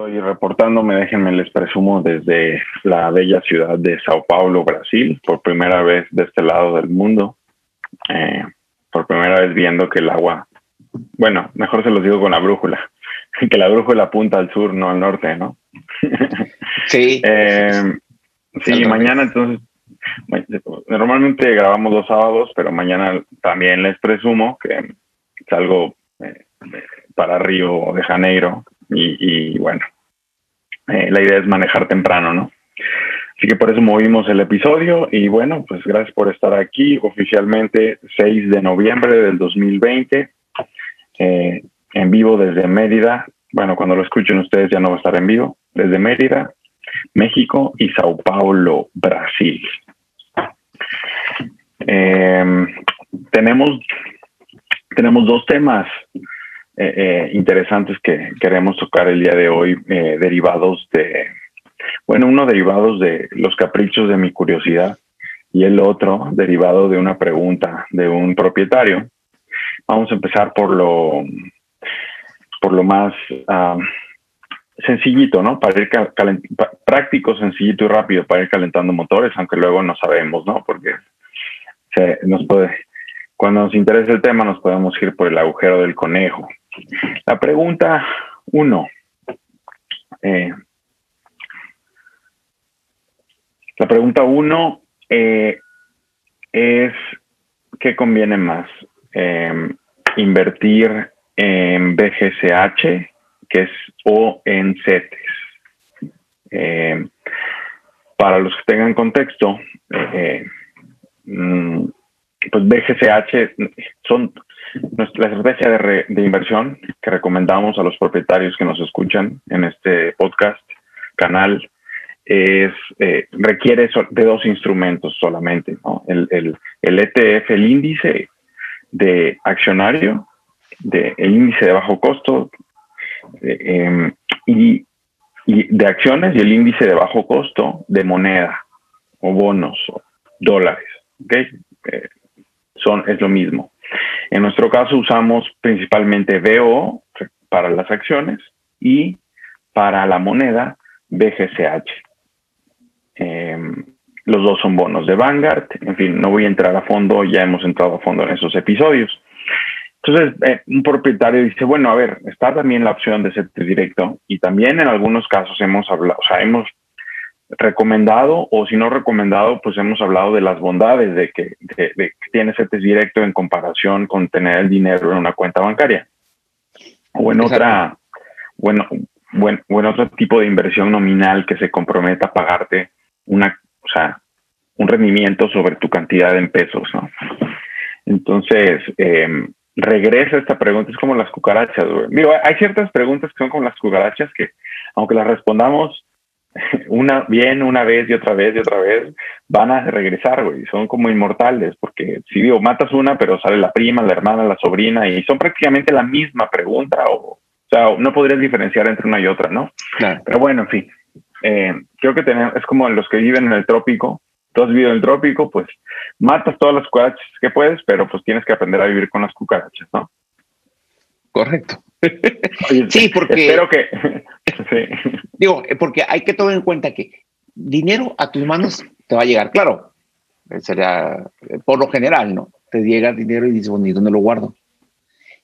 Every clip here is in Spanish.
Estoy reportándome, déjenme les presumo, desde la bella ciudad de Sao Paulo, Brasil, por primera vez de este lado del mundo. Eh, por primera vez viendo que el agua, bueno, mejor se los digo con la brújula, que la brújula apunta al sur, no al norte, ¿no? Sí. eh, sí, mañana entonces, normalmente grabamos los sábados, pero mañana también les presumo que salgo eh, para Río de Janeiro y, bueno, eh, la idea es manejar temprano, ¿no? Así que por eso movimos el episodio y bueno, pues gracias por estar aquí oficialmente 6 de noviembre del 2020 eh, en vivo desde Mérida. Bueno, cuando lo escuchen ustedes ya no va a estar en vivo, desde Mérida, México y Sao Paulo, Brasil. Em, tenemos, tenemos dos temas eh, eh, interesantes que queremos tocar el día de hoy, eh, derivados de, bueno, uno derivados de los caprichos de mi curiosidad y el otro derivado de una pregunta de un propietario. Vamos a empezar por lo, por lo más ah, sencillito, ¿no? Para ir práctico, sencillito y rápido para ir calentando motores, aunque luego no sabemos, ¿no? Porque se nos puede, cuando nos interesa el tema, nos podemos ir por el agujero del conejo. La pregunta uno. Eh, la pregunta uno eh, es, ¿qué conviene más? Em, ¿Invertir en BGCH, que es, o en CETES? Em, para los que tengan contexto, eh, mm, pues BGCH son la estrategia de, inversión que recomendamos a los propietarios que nos escuchan en este podcast, canal, es eh, requiere de dos instrumentos solamente, el, el, el, ETF, el índice de accionario, de, el índice de bajo costo em, y, y, de acciones y el índice de bajo costo de moneda o bonos o dólares. ¿okay? Eh, son, es lo mismo. En nuestro caso usamos principalmente BO para las acciones y para la moneda BGCH. Em, los dos son bonos de Vanguard. En fin, no voy a entrar a fondo, ya hemos entrado a fondo en esos episodios. Entonces, eh, un propietario dice, bueno, a ver, está también la opción de ser directo y también en algunos casos hemos hablado, o sea, hemos recomendado o si no recomendado, pues hemos hablado de las bondades de que, de, que tiene CETES directo en comparación con tener el dinero en una cuenta bancaria. O en otra, bueno, bueno, o en otro tipo de inversión nominal que se comprometa a pagarte una, o sea, un rendimiento sobre tu cantidad en pesos, ¿no? Entonces, eh, regresa esta pregunta, es como las cucarachas, Digo, hay ciertas preguntas que son como las cucarachas que, aunque las respondamos una bien una vez y otra vez y otra vez van a regresar, güey. Son como inmortales, porque si digo, matas una, pero sale la prima, la hermana, la sobrina, y son prácticamente la misma pregunta, o, sea, no podrías diferenciar entre una y otra, ¿no? Pero bueno, en fin, eh, creo que tenemos, es como los que viven en el trópico. Tú has vivido en el trópico, pues matas todas las cucarachas que puedes, pero pues tienes que aprender a vivir con las cucarachas, ¿no? Correcto. sí, porque. Espero que. Digo, eh, porque hay que tomar en cuenta que dinero a tus manos te va a llegar, claro. Sería eh, por lo general, ¿no? Te llega dinero y dices, bueno, ¿y dónde lo guardo?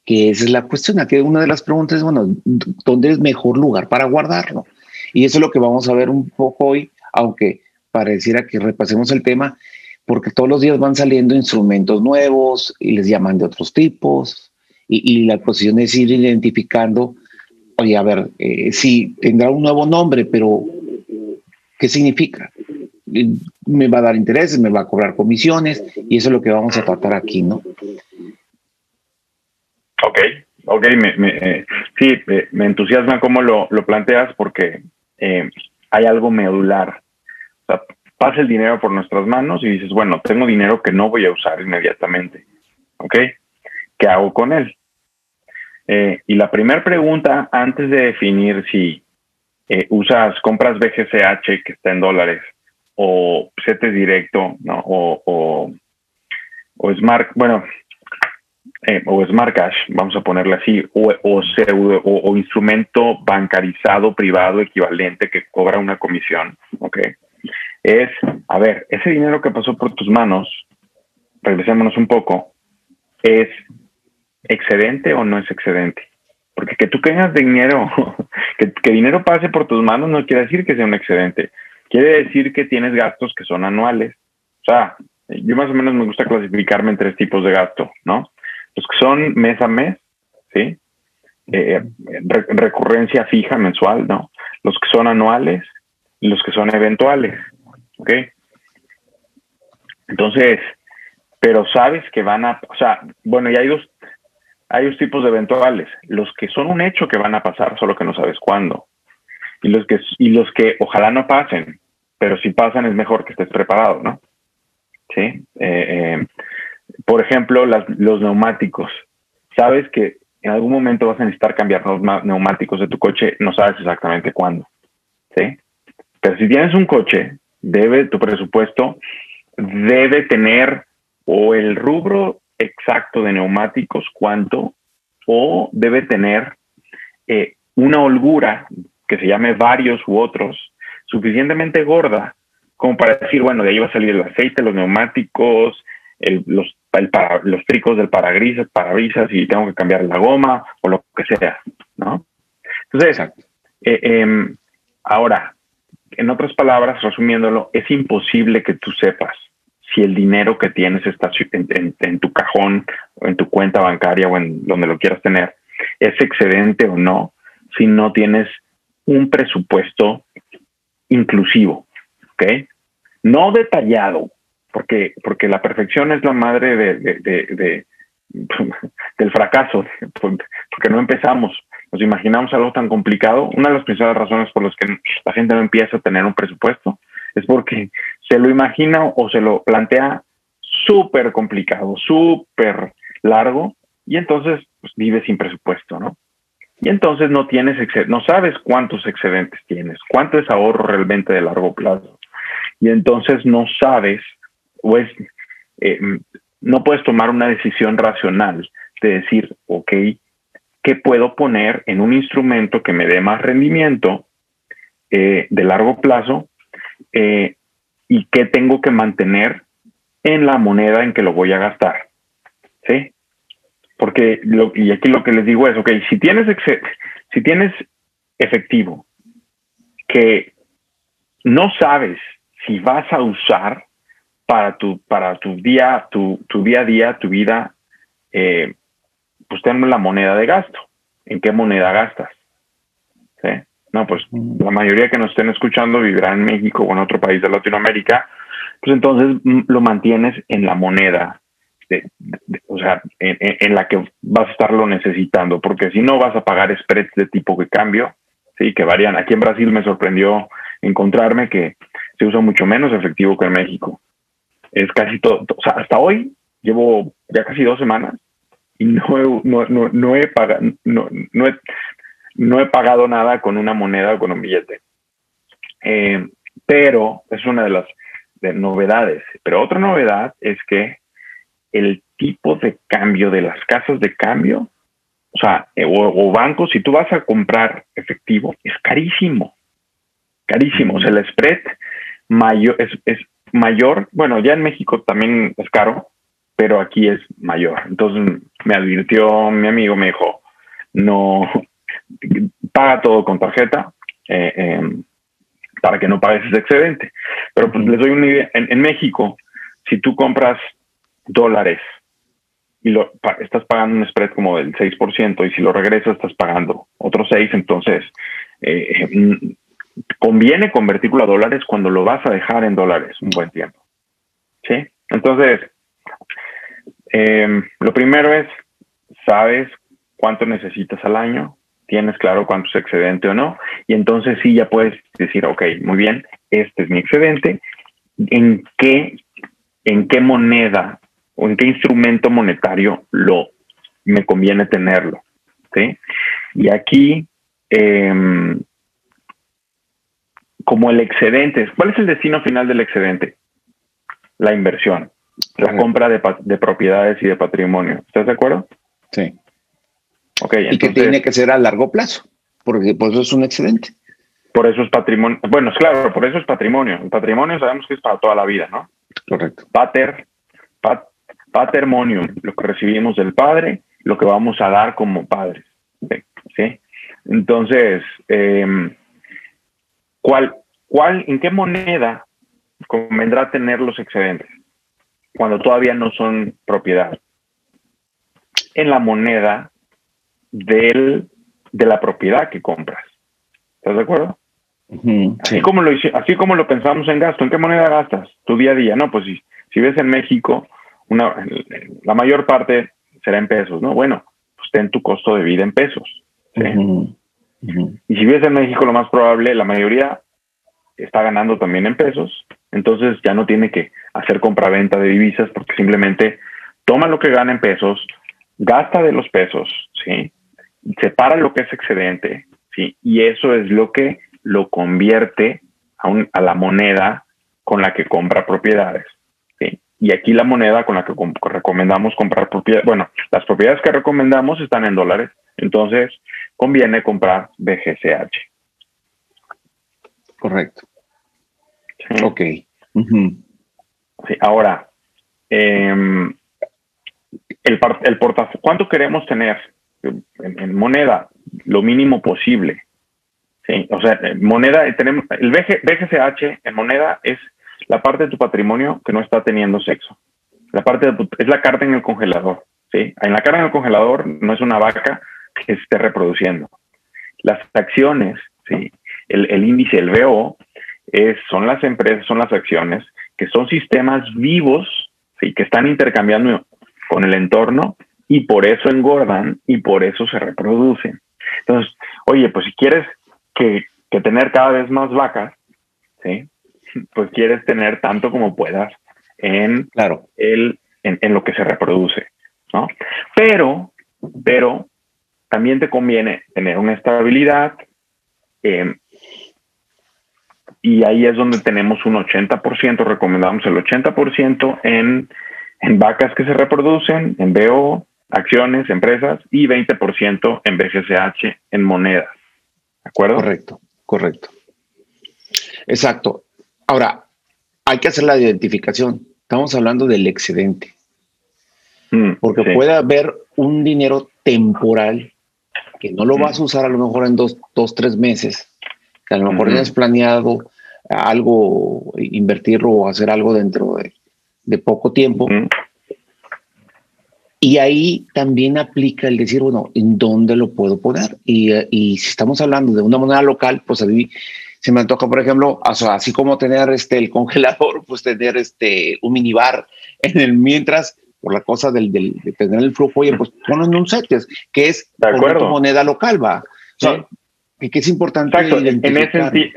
Que esa es la cuestión. Aquí una de las preguntas es, bueno, ¿dónde es mejor lugar para guardarlo? Y eso es lo que vamos a ver un poco hoy, aunque pareciera que repasemos el tema, porque todos los días van saliendo instrumentos nuevos y les llaman de otros tipos, y, la cuestión es ir identificando, oye, a ver, eh, sí, tendrá un nuevo nombre, pero ¿qué significa? Me va a dar intereses, me va a cobrar comisiones, y eso es lo que vamos a tratar aquí, ¿no? Ok, ok, me, eh, sí, me entusiasma cómo lo, lo planteas porque eh, hay algo medular. O sea, pasa el dinero por nuestras manos y dices, bueno, tengo dinero que no voy a usar inmediatamente. ¿Ok? ¿Qué hago con él? Eh, y la primera pregunta, antes de definir si eh, usas compras BGCH que está en dólares o CETES directo, ¿no? O, o, Smart, bueno, eh, o smart cash, vamos a ponerle así, o, o, o, instrumento bancarizado privado equivalente que cobra una comisión, ¿ok? Es, a ver, ese dinero que pasó por tus manos, regresémonos un poco, ¿es excedente o no es excedente? Porque que tú tengas dinero, que, que dinero pase por tus manos no quiere decir que sea un excedente, quiere decir que tienes gastos que son anuales. O sea, yo más o menos me gusta clasificarme en tres tipos de gasto, ¿no? Los que son mes a mes, ¿sí? Eh, recurrencia fija mensual, ¿no? Los que son anuales y los que son eventuales, ¿ok? Entonces, pero sabes que van a, o sea, bueno, y hay dos, hay dos tipos de eventuales, los que son un hecho que van a pasar, solo que no sabes cuándo, y los que, y los que ojalá no pasen, pero si pasan es mejor que estés preparado, ¿no? Sí. Eh, eh, por ejemplo, los neumáticos. Sabes que en algún momento vas a necesitar cambiar los neumáticos de tu coche, no sabes exactamente cuándo. ¿sí? Pero si tienes un coche, debe tu presupuesto debe tener o el rubro exacto de neumáticos, cuánto, o debe tener eh, una holgura que se llame varios u otros, suficientemente gorda como para decir, bueno, de ahí va a salir el aceite, los neumáticos, los, los tricos del parabrisas, parabrisas y tengo que cambiar la goma o lo que sea, ¿no? Entonces, eh, em, ahora, en otras palabras, resumiéndolo, es imposible que tú sepas si el dinero que tienes está en, tu cajón en tu cuenta bancaria o en donde lo quieras tener es excedente o no si no tienes un presupuesto inclusivo, ¿ok? No detallado, porque, porque la perfección es la madre de, del fracaso, porque no empezamos, nos imaginamos algo tan complicado. Una de las principales razones por las que la gente no empieza a tener un presupuesto es porque se lo imagina o se lo plantea súper complicado, súper largo, y entonces pues, vive sin presupuesto, ¿no? Y entonces no tienes, no sabes cuántos excedentes tienes, cuánto es ahorro realmente de largo plazo. Y entonces no sabes pues no puedes tomar una decisión racional de decir, ok, ¿qué puedo poner en un instrumento que me dé más rendimiento eh, de largo plazo eh, y qué tengo que mantener en la moneda en que lo voy a gastar? ¿Sí? Porque, lo, y aquí lo que les digo es, ok, si tienes, si tienes efectivo que no sabes si vas a usar para tu, para tu día, tu, día a día, tu vida, eh, pues tenemos la moneda de gasto. ¿En qué moneda gastas? No, pues la mayoría que nos estén escuchando vivirá en México o en otro país de Latinoamérica, pues entonces mm, lo mantienes en la moneda, o sea, en, la que vas a estarlo necesitando, porque si no vas a pagar spreads de tipo de cambio, sí, que varían. Aquí en Brasil me sorprendió encontrarme que se usa mucho menos efectivo que en México es casi todo, o sea, hasta hoy llevo ya casi dos semanas y no he, no, no, he pagado, no, no, no he pagado nada con una moneda o con un billete. Eh, pero es una de las novedades. Pero otra novedad es que el tipo de cambio de las casas de cambio, o sea, eh, o, bancos, si tú vas a comprar efectivo, es carísimo. Carísimo. O sea, el spread mayor es, es mayor, bueno, ya en México también es caro, pero aquí es mayor. Entonces me advirtió mi amigo, me dijo, no, paga todo con tarjeta eh, em, para que no pagues ese excedente. Pero pues les doy una idea, en, México, si tú compras dólares y lo, estás pagando un spread como del 6% y si lo regresas estás pagando otro 6, entonces eh, conviene convertirlo a dólares cuando lo vas a dejar en dólares un buen tiempo. ¿Sí? Entonces, lo primero es, sabes cuánto necesitas al año, tienes claro cuánto es excedente o no, y entonces sí ya puedes decir, ok, muy bien, este es mi excedente, ¿en qué, en qué moneda o en qué instrumento monetario lo me conviene tenerlo? ¿sí? Y aquí, eh, como el excedente. ¿Cuál es el destino final del excedente? La inversión, la compra de, propiedades y de patrimonio. ¿Estás de acuerdo? Sí. Okay, y que tiene que ser a largo plazo, porque por eso es un excedente. Por eso es patrimonio. Bueno, claro, por eso es patrimonio. El patrimonio sabemos que es para toda la vida, ¿no? Correcto. Pater, patrimonium, lo que recibimos del padre, lo que vamos a dar como padres. ¿sí? Entonces, em, ¿cuál, ¿cuál, en qué moneda convendrá tener los excedentes cuando todavía no son propiedad? En la moneda del, de la propiedad que compras. ¿Estás de acuerdo? así, como lo, así como lo pensamos en gasto, ¿en qué moneda gastas tu día a día? No, pues si, si ves en México, una, la mayor parte será en pesos, ¿no? Bueno, pues ten tu costo de vida en pesos. Y si ves en México, lo más probable, la mayoría está ganando también en pesos, entonces ya no tiene que hacer compra-venta de divisas porque simplemente toma lo que gana en pesos, gasta de los pesos, ¿sí? Separa lo que es excedente, ¿sí? Y eso es lo que lo convierte a, a la moneda con la que compra propiedades, ¿sí? Y aquí la moneda con la que recomendamos comprar propiedades, bueno, las propiedades que recomendamos están en dólares, entonces conviene comprar BGCH. Correcto. Ok. sí, ahora, em, el, el portafolio, ¿cuánto queremos tener? En, moneda lo mínimo posible. ¿sí? O sea, moneda, tenemos, el BGCH en moneda es la parte de tu patrimonio que no está teniendo sexo. La parte es la carta en el congelador. ¿sí? En la carta en el congelador no es una vaca que esté reproduciendo. Las acciones, ¿sí? el, el índice, el BO, es, son las empresas, son las acciones, que son sistemas vivos ¿sí? que están intercambiando con el entorno y por eso engordan y por eso se reproducen. Entonces, oye, pues si quieres que, tener cada vez más vacas, ¿sí? pues quieres tener tanto como puedas en, claro. el, en, lo que se reproduce. ¿no? Pero, pero también te conviene tener una estabilidad em, y ahí es donde tenemos un 80%, recomendamos el 80% en, en vacas que se reproducen, en BO, acciones, empresas y 20% en BGCH en monedas. ¿De acuerdo? Correcto, correcto. Exacto. Ahora, hay que hacer la identificación. Estamos hablando del excedente. Mm, porque puede haber un dinero temporal que no lo mm. vas a usar a lo mejor en dos, dos tres meses, que a lo mejor tienes planeado algo, invertirlo o hacer algo dentro de, poco tiempo. Y ahí también aplica el decir, bueno, ¿en dónde lo puedo poner? Y, y si estamos hablando de una moneda local, pues a mí se me antoja, por ejemplo, así como tener este, el congelador, pues tener este, un minibar en el mientras, por la cosa del, del de tener el flujo, oye, pues ponen un CETES, que es de acuerdo. moneda local, va. O sea, que, es importante Exacto. En ese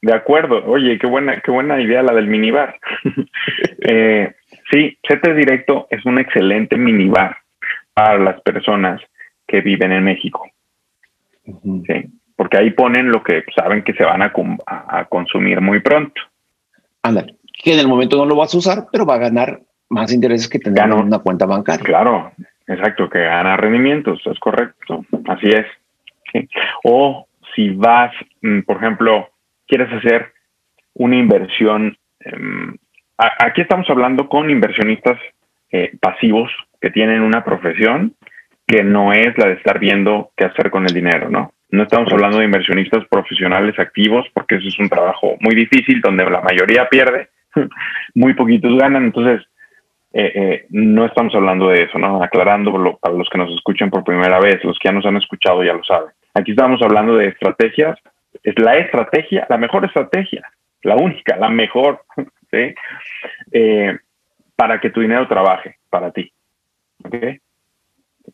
de acuerdo. Oye, qué buena, qué buena idea la del minibar. eh, Sí, CETES Directo es un excelente minibar para las personas que viven en México. Sí, porque ahí ponen lo que saben que se van a, consumir muy pronto. Anda, que en el momento no lo vas a usar, pero va a ganar más intereses que tener una cuenta bancaria. Claro, exacto, que gana rendimientos, es correcto, así es. O si vas, mm, por ejemplo, quieres hacer una inversión aquí estamos hablando con inversionistas eh, pasivos que tienen una profesión que no es la de estar viendo qué hacer con el dinero, ¿no? No estamos hablando de inversionistas profesionales activos porque eso es un trabajo muy difícil donde la mayoría pierde, muy poquitos ganan, entonces eh, eh, no estamos hablando de eso, ¿no? Aclarando para los que nos escuchen por primera vez, los que ya nos han escuchado ya lo saben. Aquí estamos hablando de estrategias, es la estrategia, la mejor estrategia, la única, la mejor ¿sí? Eh, para que tu dinero trabaje para ti.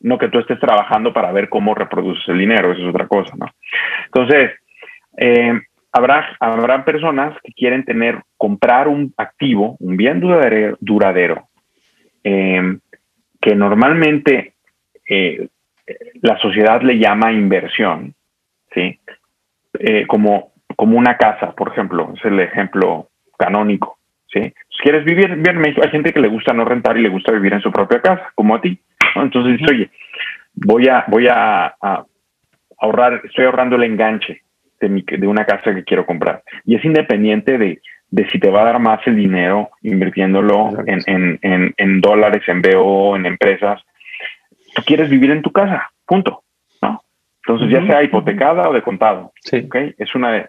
No que tú estés trabajando para ver cómo reproduces el dinero, eso es otra cosa, ¿no? Entonces, eh, habrá, habrá personas que quieren tener, comprar un activo, un bien duradero, eh, que normalmente la sociedad le llama inversión, ¿sí? como, como una casa, por ejemplo, es el ejemplo canónico. Si quieres vivir bien, hay gente que le gusta no rentar y le gusta vivir en su propia casa, como a ti. Entonces dice, oye, voy a, voy a, ahorrar, estoy ahorrando el enganche de, mi, de una casa que quiero comprar. Y es independiente de, de si te va a dar más el dinero invirtiéndolo en, en, en, en, dólares, en BO, en empresas. Tú quieres vivir en tu casa, punto. ¿no? Entonces, ya sea hipotecada o de contado. Sí. ¿okay? Es una de.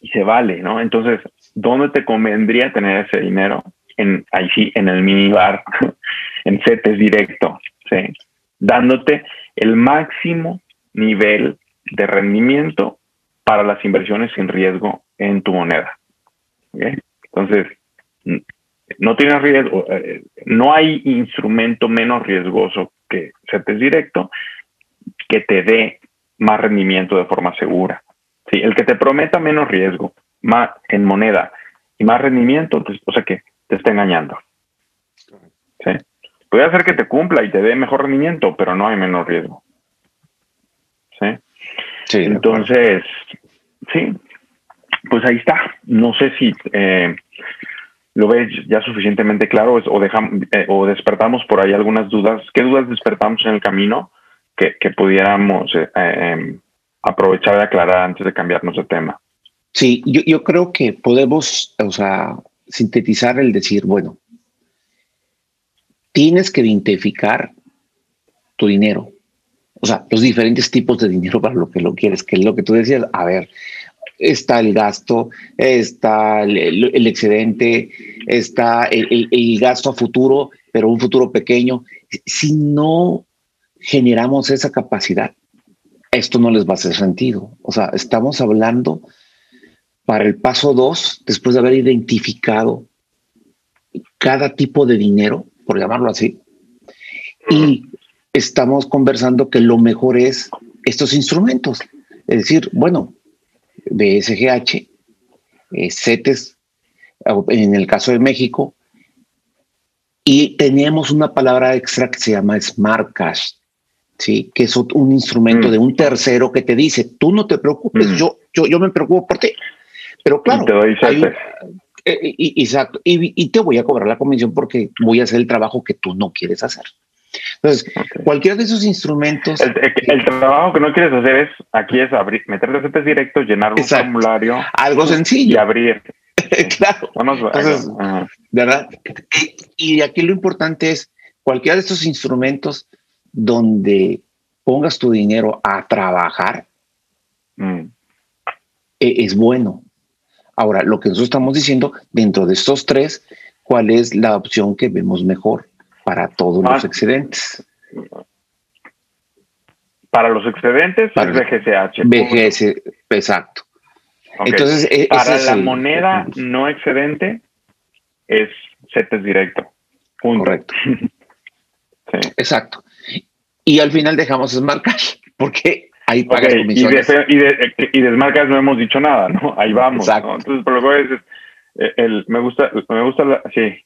Y se vale, ¿no? Entonces, ¿dónde te convendría tener ese dinero? En, ahí sí, en el minibar, en CETES directo, ¿sí? dándote el máximo nivel de rendimiento para las inversiones sin riesgo en tu moneda. Entonces, no tienes riesgo, eh, no hay instrumento menos riesgoso que CETES directo que te dé más rendimiento de forma segura. Sí, el que te prometa menos riesgo más en moneda y más rendimiento, pues, o sea que te está engañando. ¿Sí? Puede hacer que te cumpla y te dé mejor rendimiento, pero no hay menos riesgo. ¿Sí? sí Entonces, sí, pues ahí está. No sé si eh, lo ves ya suficientemente claro o, dejamos, eh, o despertamos por ahí algunas dudas. ¿Qué dudas despertamos en el camino que, pudiéramos eh, em, aprovechar y aclarar antes de cambiarnos de tema? Sí, yo, yo creo que podemos, o sea, sintetizar el decir, bueno, tienes que identificar tu dinero, o sea, los diferentes tipos de dinero para lo que lo quieres, que es lo que tú decías, a ver, está el gasto, está el, excedente, está el, gasto a futuro, pero un futuro pequeño. Si no generamos esa capacidad, esto no les va a hacer sentido. O sea, estamos hablando para el paso dos, después de haber identificado cada tipo de dinero, por llamarlo así, y estamos conversando que lo mejor es estos instrumentos. Es decir, bueno, BSGH, eh, CETES, en el caso de México, y teníamos una palabra extra que se llama Smart Cash, ¿sí? que es un instrumento mm. de un tercero que te dice, tú no te preocupes, mm. yo, yo, yo me preocupo por ti. Pero claro, eh, y, exacto, y, te voy a cobrar la comisión porque voy a hacer el trabajo que tú no quieres hacer. Entonces, cualquiera de esos instrumentos. El, trabajo que no quieres hacer es aquí es abrir, meter recetas directos, llenar un formulario. Algo sencillo. Y abrir. claro. Entonces, ¿verdad? Y, aquí lo importante es cualquiera de estos instrumentos donde pongas tu dinero a trabajar mm. e, es bueno. Ahora, lo que nosotros estamos diciendo, dentro de estos tres, ¿cuál es la opción que vemos mejor? para todos los ah. excedentes. Para los excedentes para BGSH. BGS, exacto. Entonces, e-, para la moneda no excedente es CETES directo. Correcto. Exacto. Y al final dejamos Smart Cash, porque ahí pagas comisiones. Y de, y, de, Smart Cash no hemos dicho nada, ¿no? Ahí vamos. Entonces, por lo que es, eh, el, me gusta, me gusta, sí,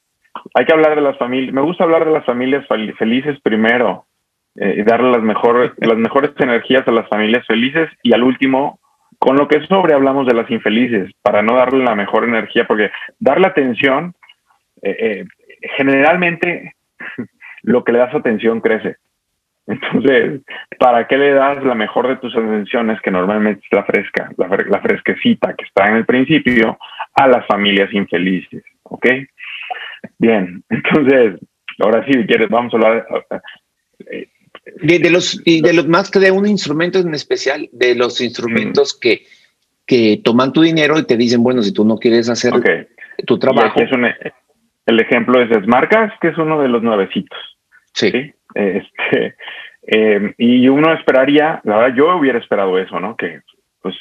hay que hablar de las familias. Me gusta hablar de las familias felices primero eh, y darle las, mejores las mejores energías a las familias felices y al último, con lo que sobre hablamos de las infelices, para no darle la mejor energía, porque darle atención, eh, eh, generalmente lo que le das atención crece. Entonces, ¿para qué le das la mejor de tus atenciones, que normalmente es la fresca, la, la fresquecita que está en el principio, a las familias infelices? ¿Ok? Bien, entonces, ahora sí, si quieres, vamos a hablar. Eh, de, los, y de los más que de un instrumento en especial, de los instrumentos que, que toman tu dinero y te dicen, bueno, si tú no quieres hacer tu trabajo. Es el ejemplo es Smartcast, que es uno de los nuevecitos. Sí. Este, eh, y uno esperaría, la verdad, yo hubiera esperado eso, ¿no? Que pues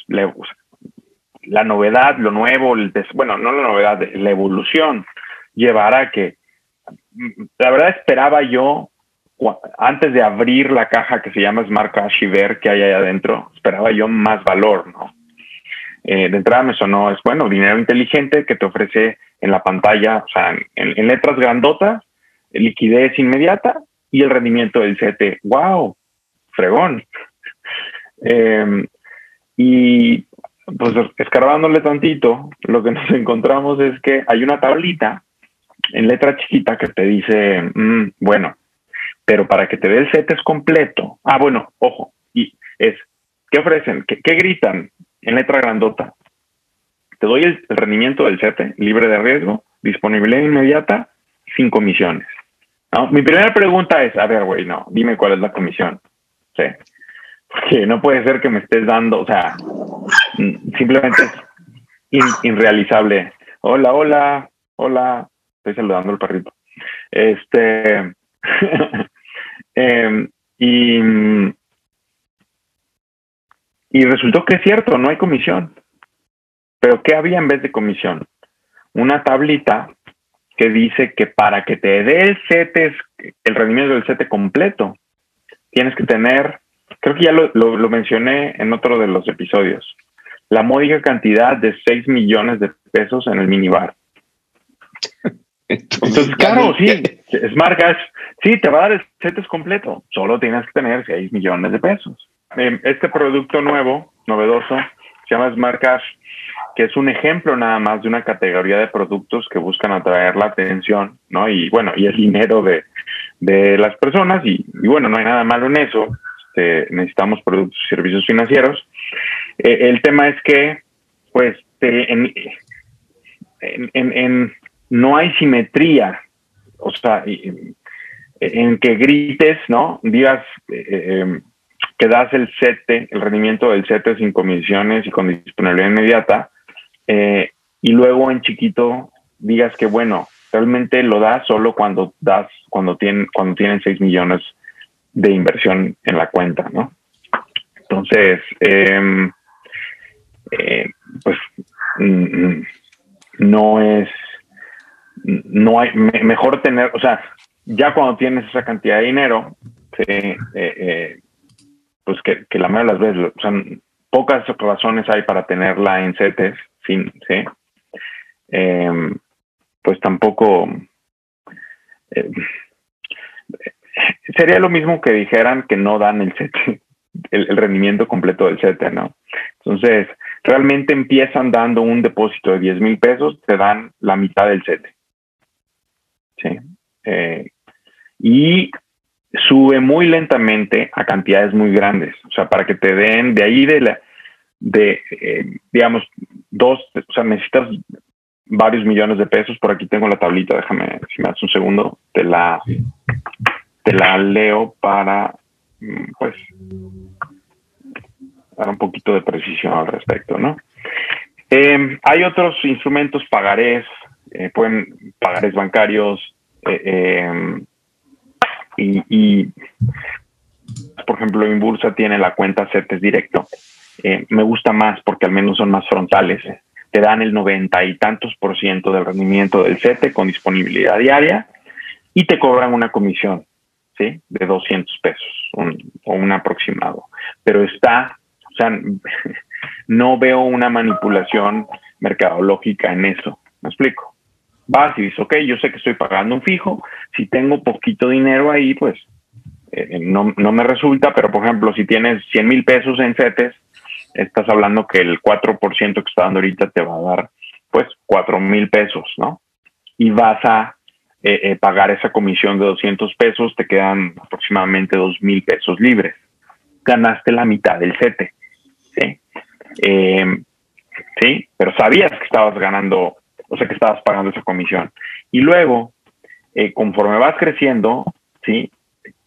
la novedad, lo nuevo, el bueno, no la novedad, la evolución llevar a que, la verdad esperaba yo, antes de abrir la caja que se llama Smart Cash y ver hay ahí adentro, esperaba yo más valor, ¿no? Eh, de entrada me sonó, es bueno, dinero inteligente que te ofrece en la pantalla, o sea, en, letras grandotas, liquidez inmediata y el rendimiento del CT. ¡Wow! Fregón. Em, y pues escarbándole tantito, lo que nos encontramos es que hay una tablita en letra chiquita que te dice, mm, bueno, pero para que te dé el CETES completo, ah, bueno, ojo, y es, ¿qué ofrecen? ¿Qué, gritan en letra grandota? Te doy el, rendimiento del CETE, libre de riesgo, disponibilidad inmediata, sin comisiones. ¿No? Mi primera pregunta es, a ver, güey, no, dime cuál es la comisión. Sí. Porque no puede ser que me estés dando, o sea, simplemente es irrealizable. Hola, hola, hola, estoy saludando al perrito. Este, em, y, y resultó que es cierto, no hay comisión. Pero ¿qué había en vez de comisión? Una tablita que dice que para que te dé el CETES, el rendimiento del CETE completo, tienes que tener, creo que ya lo, lo, mencioné en otro de los episodios, la módica cantidad de 6 millones de pesos en el minibar. Entonces, claro, sí, Smart Cash, sí, te va a dar el CETES completo, solo tienes que tener 6 millones de pesos. Em, este producto nuevo, novedoso, se llama Smart Cash, que es un ejemplo nada más de una categoría de productos que buscan atraer la atención, ¿no? Y bueno, y el dinero de, de las personas, y, bueno, no hay nada malo en eso, este, necesitamos productos y servicios financieros. Eh, el tema es que, pues, en, en, en, no hay simetría, o sea, en que grites, ¿no? Digas eh, eh, em, que das el CETE, el rendimiento del CETE sin comisiones y con disponibilidad inmediata, eh, y luego en chiquito digas que, bueno, realmente lo das solo cuando das, cuando tienen, cuando tienen 6 millones de inversión en la cuenta, ¿no? Entonces, em, pues mm, mm, no es no hay, mejor tener, o sea, ya cuando tienes esa cantidad de dinero, eh, eh, pues que, la mayoría de las veces, o pocas razones hay para tenerla en CETES, sin, ¿sí? Em, pues tampoco eh, sería lo mismo que dijeran que no dan el CETE, el, el, rendimiento completo del CETE, ¿no? Entonces, realmente empiezan dando un depósito de 10 mil pesos, te dan la mitad del CETE. ¿sí? Eh, y sube muy lentamente a cantidades muy grandes. O sea, para que te den de ahí de la, de, eh, digamos, dos, o sea, necesitas varios millones de pesos. Por aquí tengo la tablita, déjame, si me das un segundo, te la, te la leo para, mm, pues, dar un poquito de precisión al respecto, ¿no? Eh, hay otros instrumentos, pagarés, eh, pueden pagares bancarios eh, em, y, por ejemplo, Inbursa tiene la cuenta CETES directo. Eh, me gusta más porque al menos son más frontales. Te dan el noventa y tantos por ciento del rendimiento del CETE con disponibilidad diaria y te cobran una comisión, ¿sí? De 200 pesos o un aproximado. Pero está, o sea, no veo una manipulación mercadológica en eso. ¿Me explico? Vas y dices, ok, yo sé que estoy pagando un fijo, si tengo poquito dinero ahí, pues eh, no, me resulta, pero por ejemplo, si tienes 100 mil pesos en CETES, estás hablando que el 4% que está dando ahorita te va a dar pues 4 mil pesos, ¿no? Y vas a eh, eh, pagar esa comisión de 200 pesos, te quedan aproximadamente 2 mil pesos libres. Ganaste la mitad del CETE, ¿sí? sí, pero sabías que estabas ganando o sea que estabas pagando esa comisión. Y luego, eh, conforme vas creciendo, ¿sí?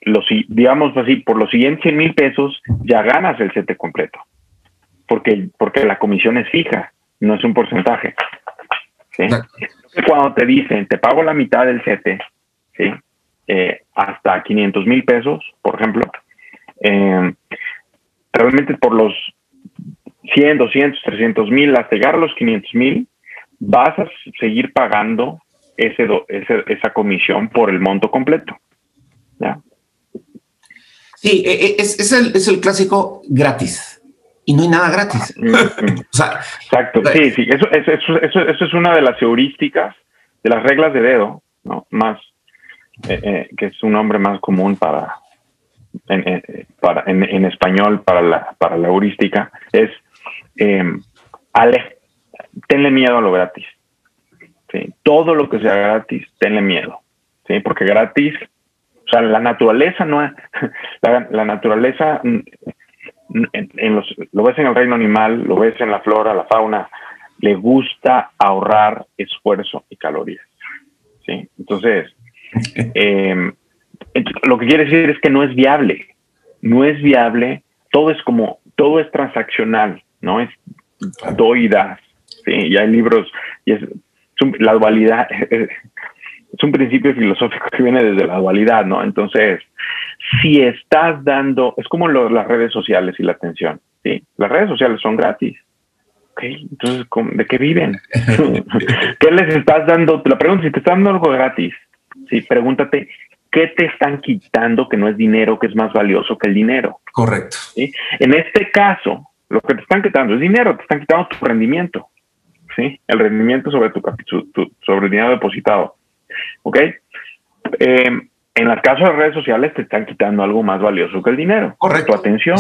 Los, digamos así, por los siguientes 100 mil pesos ya ganas el CETE completo, porque, porque la comisión es fija, no es un porcentaje. ¿sí? Cuando te dicen, te pago la mitad del CETE, ¿sí? Eh, hasta 500 mil pesos, por ejemplo, eh, realmente por los 100, 200, 300 mil, hasta llegar a los 500 mil, vas a seguir pagando ese, esa comisión por el monto completo. ¿ya? Sí, e, e, es, el, es el clásico gratis. Y no hay nada gratis. Mm, mm. Exacto, sí, sí. Eso, eso, eso, eso, es una de las heurísticas, de las reglas de dedo, ¿no? Más, eh, eh, que es un nombre más común para, en, para, en, español para la, para la heurística, es eh, ale, tenle miedo a lo gratis. ¿sí? Todo lo que sea gratis, tenle miedo. ¿sí? Porque gratis O sea, la naturaleza no es, la, naturaleza mm, en, los, lo ves en el reino animal, lo ves en la flora, la fauna, le gusta ahorrar esfuerzo y calorías. ¿sí? Entonces, em, lo que quiere decir es que no es viable. No es viable. Todo es como, todo es transaccional, ¿no? Es doidas. Sí, y hay libros, y es, la dualidad, es un principio filosófico que viene desde la dualidad, ¿no? Entonces, si estás dando, es como las redes sociales y la atención, ¿sí? Las redes sociales son gratis. Ok, entonces, ¿de qué viven? ¿Qué les estás dando? Te la pregunto, si te están dando algo gratis, sí, pregúntate, ¿qué te están quitando que no es dinero, que es más valioso que el dinero? Correcto. ¿Sí? En este caso, lo que te están quitando es dinero, te están quitando tu rendimiento, ¿sí? El rendimiento sobre tu, sobre el dinero depositado. ¿Ok? Eh, en el caso de redes sociales te están quitando algo más valioso que el dinero. Correcto. Tu atención.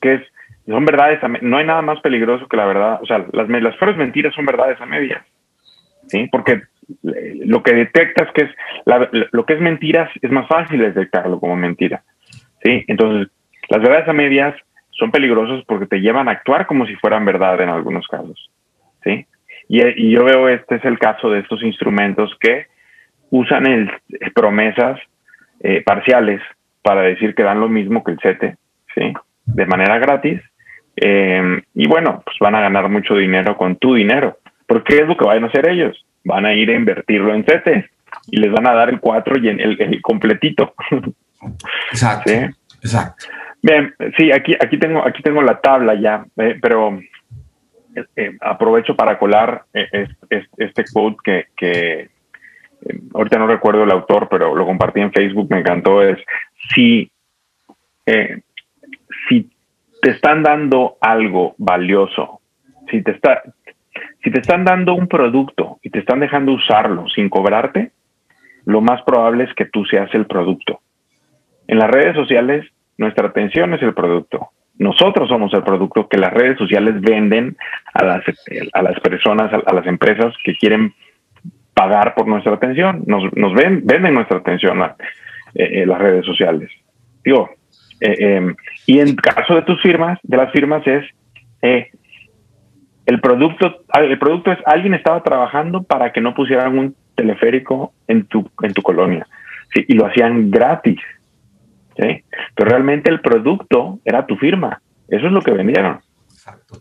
Que es, son verdades, no hay nada más peligroso que la verdad. O sea, las, las peores mentiras son verdades a medias. ¿Sí? Porque lo que detectas que es, lo que es mentiras es más fácil detectarlo como mentira. ¿Sí? Entonces, las verdades a medias son peligrosas porque te llevan a actuar como si fueran verdad en algunos casos. ¿Sí? Y, y yo veo este es el caso de estos instrumentos que usan el, promesas eh, parciales para decir que dan lo mismo que el CETE, ¿sí? De manera gratis. Em, y bueno, pues van a ganar mucho dinero con tu dinero. Porque es lo que van a hacer ellos. Van a ir a invertirlo en CETE y les van a dar el 4 y el, el completito. Exacto. Exacto. Bien, sí, aquí, aquí, tengo, aquí tengo la tabla ya, eh, pero eh, aprovecho para colar este quote que, que, ahorita no recuerdo el autor, pero lo compartí en Facebook, me encantó, es si, eh, si te están dando algo valioso, si te, está, si te están dando un producto y te están dejando usarlo sin cobrarte, lo más probable es que tú seas el producto. En las redes sociales, nuestra atención es el producto. Nosotros somos el producto que las redes sociales venden a las, a las personas, a las empresas que quieren pagar por nuestra atención, nos, nos ven, venden nuestra atención eh, eh, las redes sociales. Digo, eh, em, y en caso de tus firmas, de las firmas es el producto, el producto es alguien estaba trabajando para que no pusieran un teleférico en tu, en tu colonia. y lo hacían gratis. ¿Sí? Pero realmente el producto era tu firma. Eso es lo que vendieron. Exacto.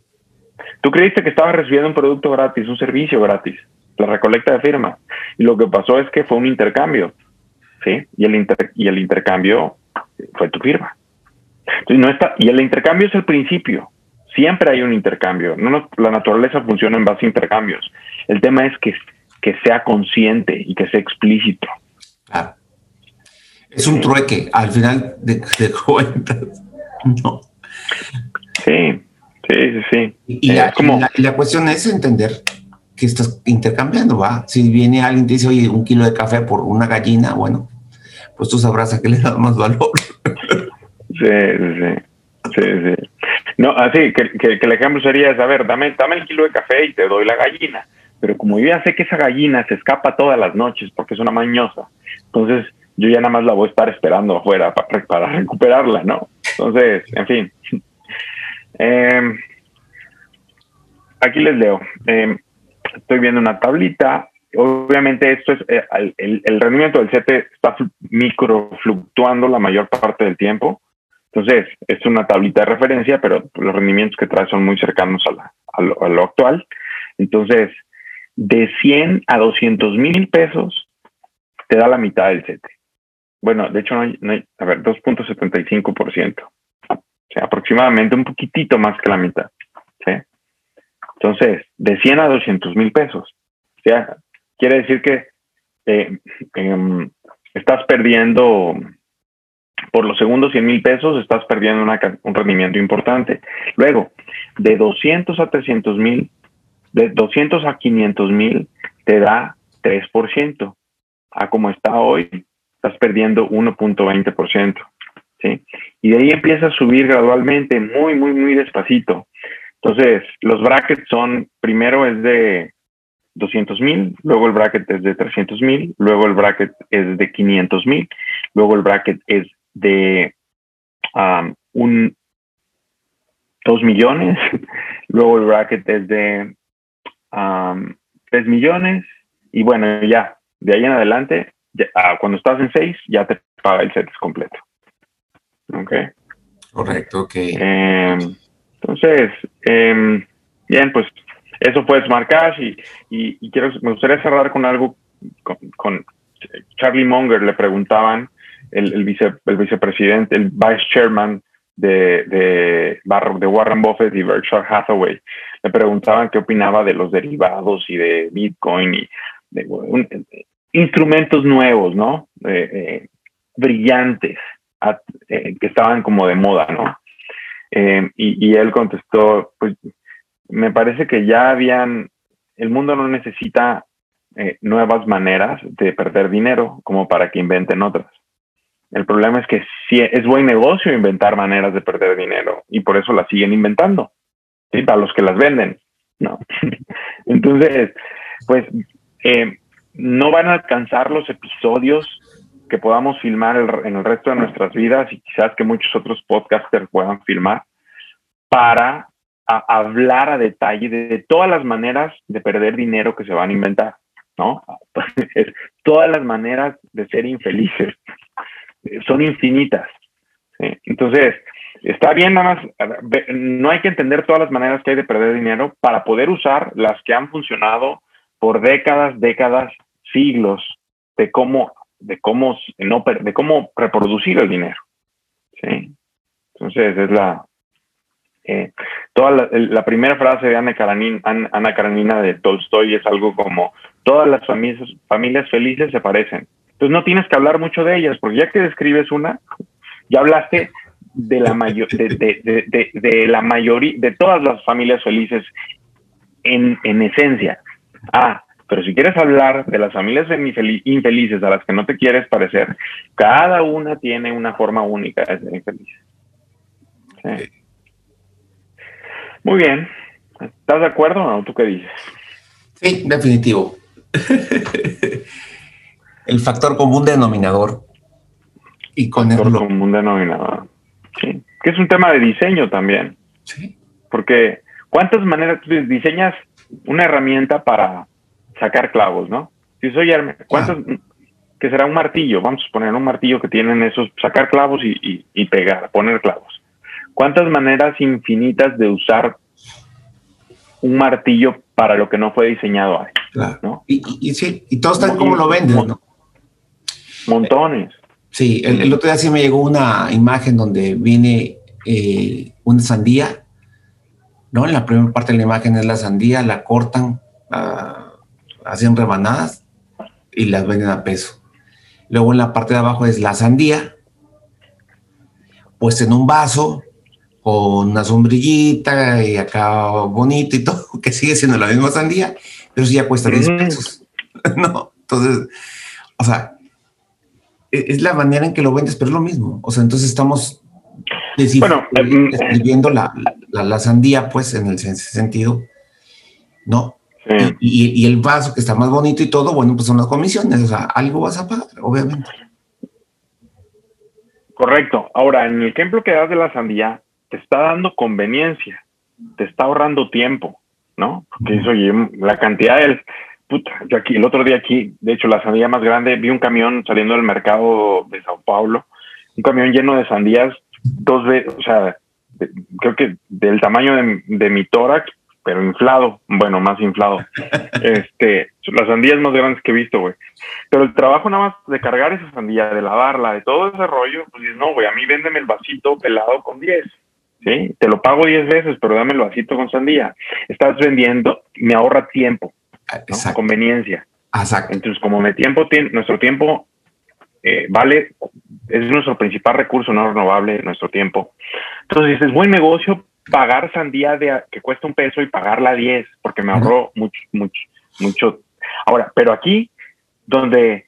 Tú creíste que estabas recibiendo un producto gratis, un servicio gratis la recolecta de firmas. Y lo que pasó es que fue un intercambio, ¿sí? Y el, y el intercambio fue tu firma. no está, y el intercambio es el principio. Siempre hay un intercambio. No, la naturaleza funciona en base a intercambios. El tema es que, que sea consciente y que sea explícito. Es un trueque, al final de, cuentas. No. Sí, sí, sí. Y, como... la cuestión es entender que estás intercambiando, ¿va? Si viene alguien y te dice, oye, un kilo de café por una gallina, bueno, pues tú sabrás a qué le da más valor. Sí, sí, sí, sí. No, así que, que, el ejemplo sería, a ver, dame, dame el kilo de café y te doy la gallina. Pero como yo ya sé que esa gallina se escapa todas las noches porque es una mañosa, entonces yo ya nada más la voy a estar esperando afuera para, recuperarla, ¿no? Entonces, en fin. Em, aquí les leo. Eh, estoy viendo una tablita. Obviamente esto es eh, el, rendimiento del CT está microfluctuando la mayor parte del tiempo. Entonces, es una tablita de referencia, pero los rendimientos que trae son muy cercanos a, lo, actual. Entonces, de 100 a 200 mil pesos, te da la mitad del CT. Bueno, de hecho, no hay, a ver, 2.75%. O sea, aproximadamente un poquitito más que la mitad. ¿sí? Entonces, de 100 a 200 mil pesos. O sea, quiere decir que eh, em, estás perdiendo, por los segundos 100 mil pesos, estás perdiendo un rendimiento importante. Luego, de 200 a 300 mil, de 200 a 500 mil, te da 3%. A como está hoy, estás perdiendo 1.20%. ¿sí? Y de ahí empieza a subir gradualmente, muy, muy, muy despacito. Entonces, los brackets son, primero es de 200 mil, luego el bracket es de 300 mil, luego el bracket es de 500 mil, luego el bracket es de un 2 millones, luego el bracket es de um, 3 millones y bueno, ya, de ahí en adelante, ah, cuando estás en 6, ya te paga el set completo. Ok. Correcto, ok. Em, entonces, em, bien, pues eso fue Smart Cash y, y, quiero, me gustaría cerrar con algo con, Charlie Munger, le preguntaban, el, el, vice, el vicepresidente, el vice chairman de, de, de Warren Buffett y Berkshire Hathaway, le preguntaban qué opinaba de los derivados y de Bitcoin y de, instrumentos nuevos, ¿no? Eh, brillantes, eh, que estaban como de moda, ¿no? Eh, y, él contestó, pues me parece que ya habían, el mundo no necesita eh, nuevas maneras de perder dinero como para que inventen otras. El problema es que sí, es buen negocio inventar maneras de perder dinero y por eso las siguen inventando, ¿sí? para los que las venden. No. Entonces, pues eh, no van a alcanzar los episodios que podamos filmar en el resto de nuestras vidas y quizás que muchos otros podcasters puedan filmar para hablar a detalle de, todas las maneras de perder dinero que se van a inventar, ¿no? todas las maneras de ser infelices son infinitas. Entonces, está bien nada más, no hay que entender todas las maneras que hay de perder dinero para poder usar las que han funcionado por décadas, décadas, siglos de cómo, de cómo, no, de cómo reproducir el dinero. ¿sí? Entonces, es la, eh, toda la, primera frase de Ana Karenina, Ana de Tolstoy es algo como, todas las familias, familias felices se parecen. Entonces no tienes que hablar mucho de ellas, porque ya que describes una, ya hablaste de la, mayor, de, la mayoría, de todas las familias felices en, en esencia. Ah, pero si quieres hablar de las familias infelices a las que no te quieres parecer, cada una tiene una forma única de ser infeliz. Muy bien. ¿Estás de acuerdo o no? ¿Tú qué dices? Sí, definitivo. el factor común denominador. Y con el factor común denominador. Sí. Que es un tema de diseño también. Sí. Porque, ¿cuántas maneras tú diseñas una herramienta para sacar clavos, no? Si soy ¿cuántas? Que será un martillo, vamos a poner un martillo que tienen esos, sacar clavos y, pegar, poner clavos. ¿Cuántas maneras infinitas de usar un martillo para lo que no fue diseñado ahí? ¿no? Y, sí, y todos están como lo venden, ¿no? Montones. Sí, el, otro día sí me llegó una imagen donde viene eh, una sandía, ¿no? En la primera parte de la imagen es la sandía, la cortan, hacen rebanadas y las venden a peso. Luego en la parte de abajo es la sandía, pues en un vaso, con una sombrillita y acá bonito y todo, que sigue siendo la misma sandía, pero sí ya cuesta 10 pesos. no, entonces, o sea, e, es la manera en que lo vendes, pero es lo mismo. O sea, entonces estamos bueno, escribiendo la, la, sandía, pues, en el sentido, ¿no? Y, el vaso que está más bonito y todo, bueno, pues son las comisiones, o sea, algo vas a pagar, obviamente. Correcto. Ahora, en el ejemplo que das de la sandía, te está dando conveniencia, te está ahorrando tiempo, ¿no? Porque eso, oye, la cantidad del... Puta, yo aquí, el otro día aquí, de hecho, la sandía más grande, vi un camión saliendo del mercado de Sao Paulo, un camión lleno de sandías, dos veces, o sea, creo que del tamaño de, de mi tórax pero inflado, bueno, más inflado. este, las sandías más grandes que he visto, güey. Pero el trabajo nada más de cargar esa sandía, de lavarla, de todo ese rollo, pues dices, no, güey, a mí véndeme el vasito pelado con 10. ¿Sí? Te lo pago 10 veces, pero dame el vasito con sandía. Estás vendiendo, me ahorra tiempo, ¿no? conveniencia. Exacto. Entonces, como me tiempo, nuestro tiempo eh, vale, es nuestro principal recurso no renovable, nuestro tiempo. Entonces, es buen negocio pagar sandía de, que cuesta un peso y pagarla 10, porque me ahorró mucho, mucho, mucho. Ahora, pero aquí, donde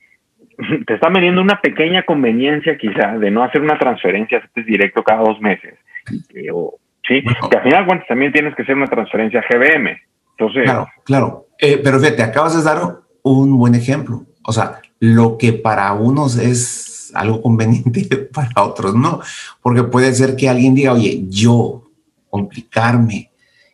te está vendiendo una pequeña conveniencia quizá de no hacer una transferencia directo cada dos meses, sí, que al final cuentas también tienes que hacer una transferencia GBM. Entonces, claro, claro. Eh, pero fíjate, acabas de dar un buen ejemplo. O sea, lo que para unos es algo conveniente para otros, ¿no? Porque puede ser que alguien diga, oye, yo complicarme,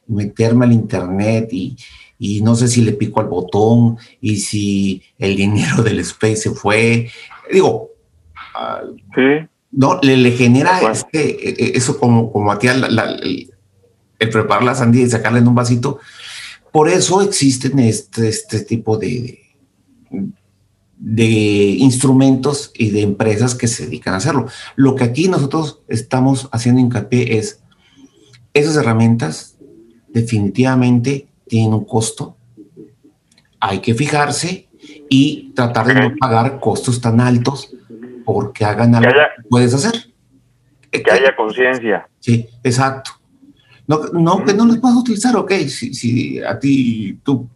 meterme al internet y, y no sé si le pico al botón y si el dinero del space se fue. Digo, no, le, le genera este, e, e, eso como, como a ti el, preparar la sandía y sacarla en un vasito. Por eso existen este, este tipo de, de instrumentos y de empresas que se dedican a hacerlo. Lo que aquí nosotros estamos haciendo hincapié es esas herramientas definitivamente tienen un costo. Hay que fijarse y tratar de no pagar costos tan altos porque hagan algo que, puedes hacer. Que haya conciencia. Sí, exacto. No, no que no los puedas utilizar, ok, si, si a ti tú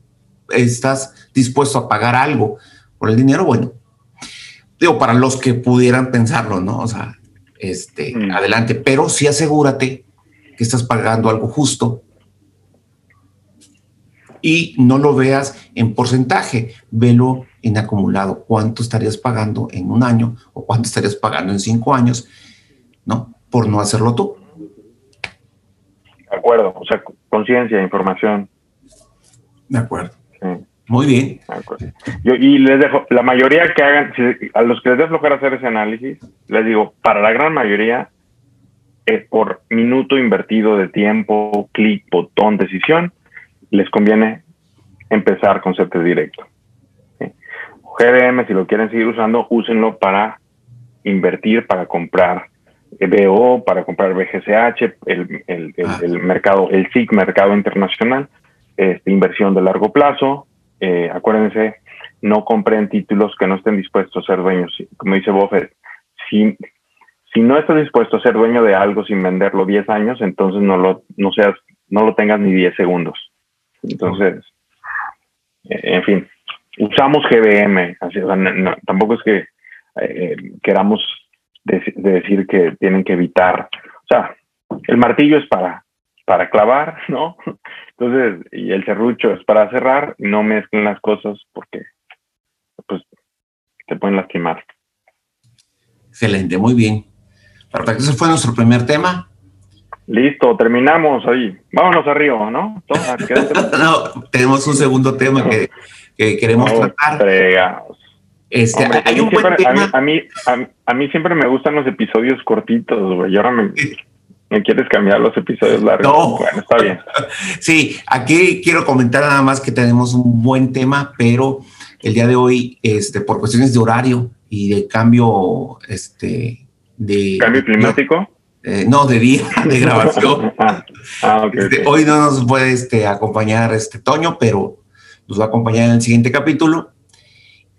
estás dispuesto a pagar algo por el dinero, bueno, digo, para los que pudieran pensarlo, ¿no? O sea, este, mm. adelante, pero sí asegúrate que estás pagando algo justo y no lo veas en porcentaje, velo en acumulado. ¿Cuánto estarías pagando en un año o cuánto estarías pagando en cinco años? ¿No? Por no hacerlo tú. De acuerdo, o sea, conciencia, información. De acuerdo. Muy bien. Yo, y les dejo, la mayoría que hagan, a los que les dé flojera hacer ese análisis, les digo, para la gran mayoría, es por minuto invertido de tiempo, clic, botón, decisión, les conviene empezar con CT directo. GDM, si lo quieren seguir usando, úsenlo para invertir, para comprar BO, para comprar BGCH, el, el, ah. el, mercado, el SIC, mercado internacional, este, inversión de largo plazo. Eh, acuérdense, no compren títulos que no estén dispuestos a ser dueños. Como dice Buffett, si, si no estás dispuesto a ser dueño de algo sin venderlo 10 años, entonces no lo, no seas, no lo tengas ni 10 segundos. Entonces, eh, en fin, usamos GBM, así, tampoco es que eh, queramos decir que tienen que evitar, o sea, el martillo es para, para clavar, ¿no? Entonces, y el serrucho es para cerrar, no mezclen las cosas porque pues te pueden lastimar. Excelente, muy bien. Ese fue nuestro primer tema. Listo, terminamos ahí. Vámonos arriba, ¿no? no, tenemos un segundo tema que, queremos tratar. Este, hay un siempre, tema. A, mí, a, mí, siempre me gustan los episodios cortitos, güey. Y ahora me, me, quieres cambiar los episodios largos. No. Bueno, está bien. Sí, aquí quiero comentar nada más que tenemos un buen tema, pero el día de hoy, este, por cuestiones de horario y de cambio, este, de cambio climático. Eh, no, de día de grabación. Ah, ah, este, hoy no nos puede este, acompañar este Toño, pero nos va a acompañar en el siguiente capítulo.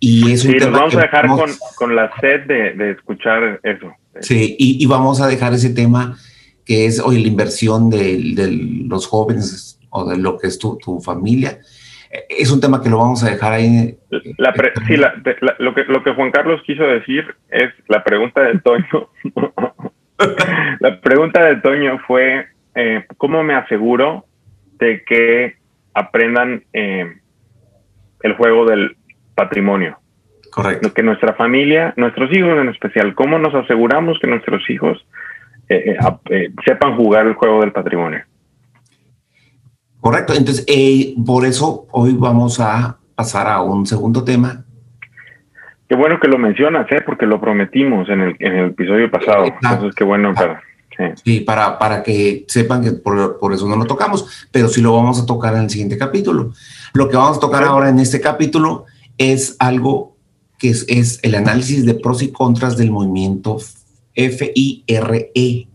Y es un sí, nos vamos a dejar con, la sed de, escuchar eso. Sí, y, vamos a dejar ese tema que es hoy la inversión de, los jóvenes o de lo que es tu, familia. Es un tema que lo vamos a dejar ahí. sí, lo, que, lo que Juan Carlos quiso decir es la pregunta del Toño. La pregunta de Toño fue, eh, ¿cómo me aseguro de que aprendan eh, el juego del patrimonio? Correcto. Que nuestra familia, nuestros hijos en especial, ¿cómo nos aseguramos que nuestros hijos eh, sepan jugar el juego del patrimonio? Correcto. Entonces, por eso hoy vamos a pasar a un segundo tema Qué bueno que lo mencionas, ¿eh? porque lo prometimos en el, en el episodio pasado. Entonces, qué bueno para... Sí, para, para que sepan que por, por, eso no lo tocamos, pero sí lo vamos a tocar en el siguiente capítulo. Lo que vamos a tocar ahora en este capítulo es algo que es, es el análisis de pros y contras del movimiento FIRE.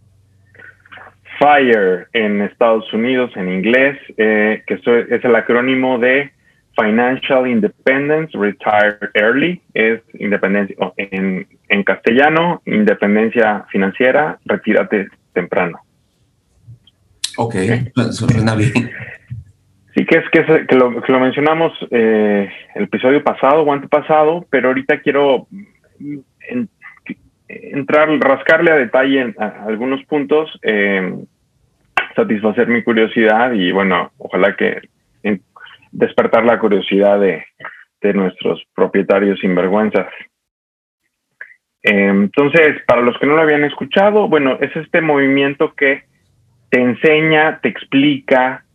FIRE en Estados Unidos, en inglés, eh, que es el acrónimo de Financial Independence, Retire Early, es independencia, en, en castellano, independencia financiera, retírate temprano. Ok, suena bien. Sí, que es que, que, lo, que lo, mencionamos eh, el episodio pasado o antepasado, pero ahorita quiero entrar, rascarle a detalle a algunos puntos, eh, satisfacer mi curiosidad y bueno, ojalá que despertar la curiosidad de, nuestros propietarios sinvergüenzas. entonces, para los que no lo habían escuchado, bueno, es este movimiento que te enseña, te explica,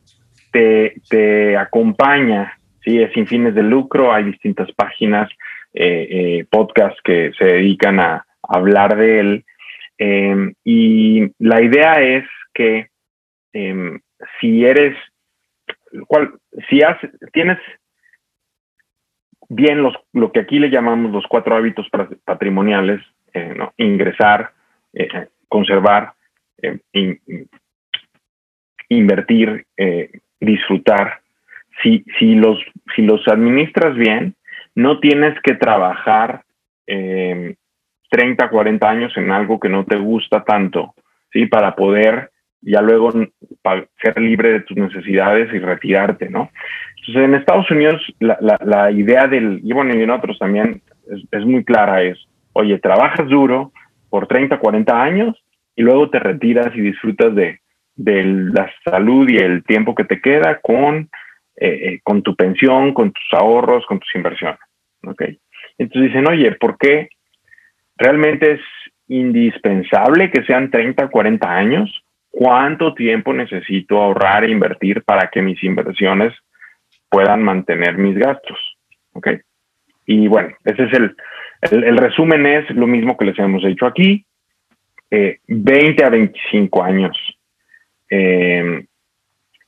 te, te acompaña, ¿sí? Es sin fines de lucro, hay distintas páginas, eh, eh, podcasts que se dedican a, hablar de él. Em, y la idea es que em, si eres, cual, si tienes bien los, lo que aquí le llamamos los cuatro hábitos patrimoniales, eh, ingresar, conservar, invertir, disfrutar. Si, si, los, si los administras bien, no tienes que trabajar 30, em, 40 años en algo que no te gusta tanto, ¿sí? Para poder ya luego ser libre de tus necesidades y retirarte, ¿no? Entonces, en Estados Unidos, la, idea del, y bueno, y en otros también, es, muy clara, es, oye, trabajas duro por 30, 40 años y luego te retiras y disfrutas de, de la salud y el tiempo que te queda con, eh, eh, con tu pensión, con tus ahorros, con tus inversiones. ¿okay? Entonces dicen, oye, ¿por qué realmente es indispensable que sean 30, 40 años? ¿Cuánto tiempo necesito ahorrar e invertir para que mis inversiones puedan mantener mis gastos? ¿okay? Y bueno, ese es el, el, resumen es lo mismo que les hemos dicho aquí, 20 eh, a 25 años eh,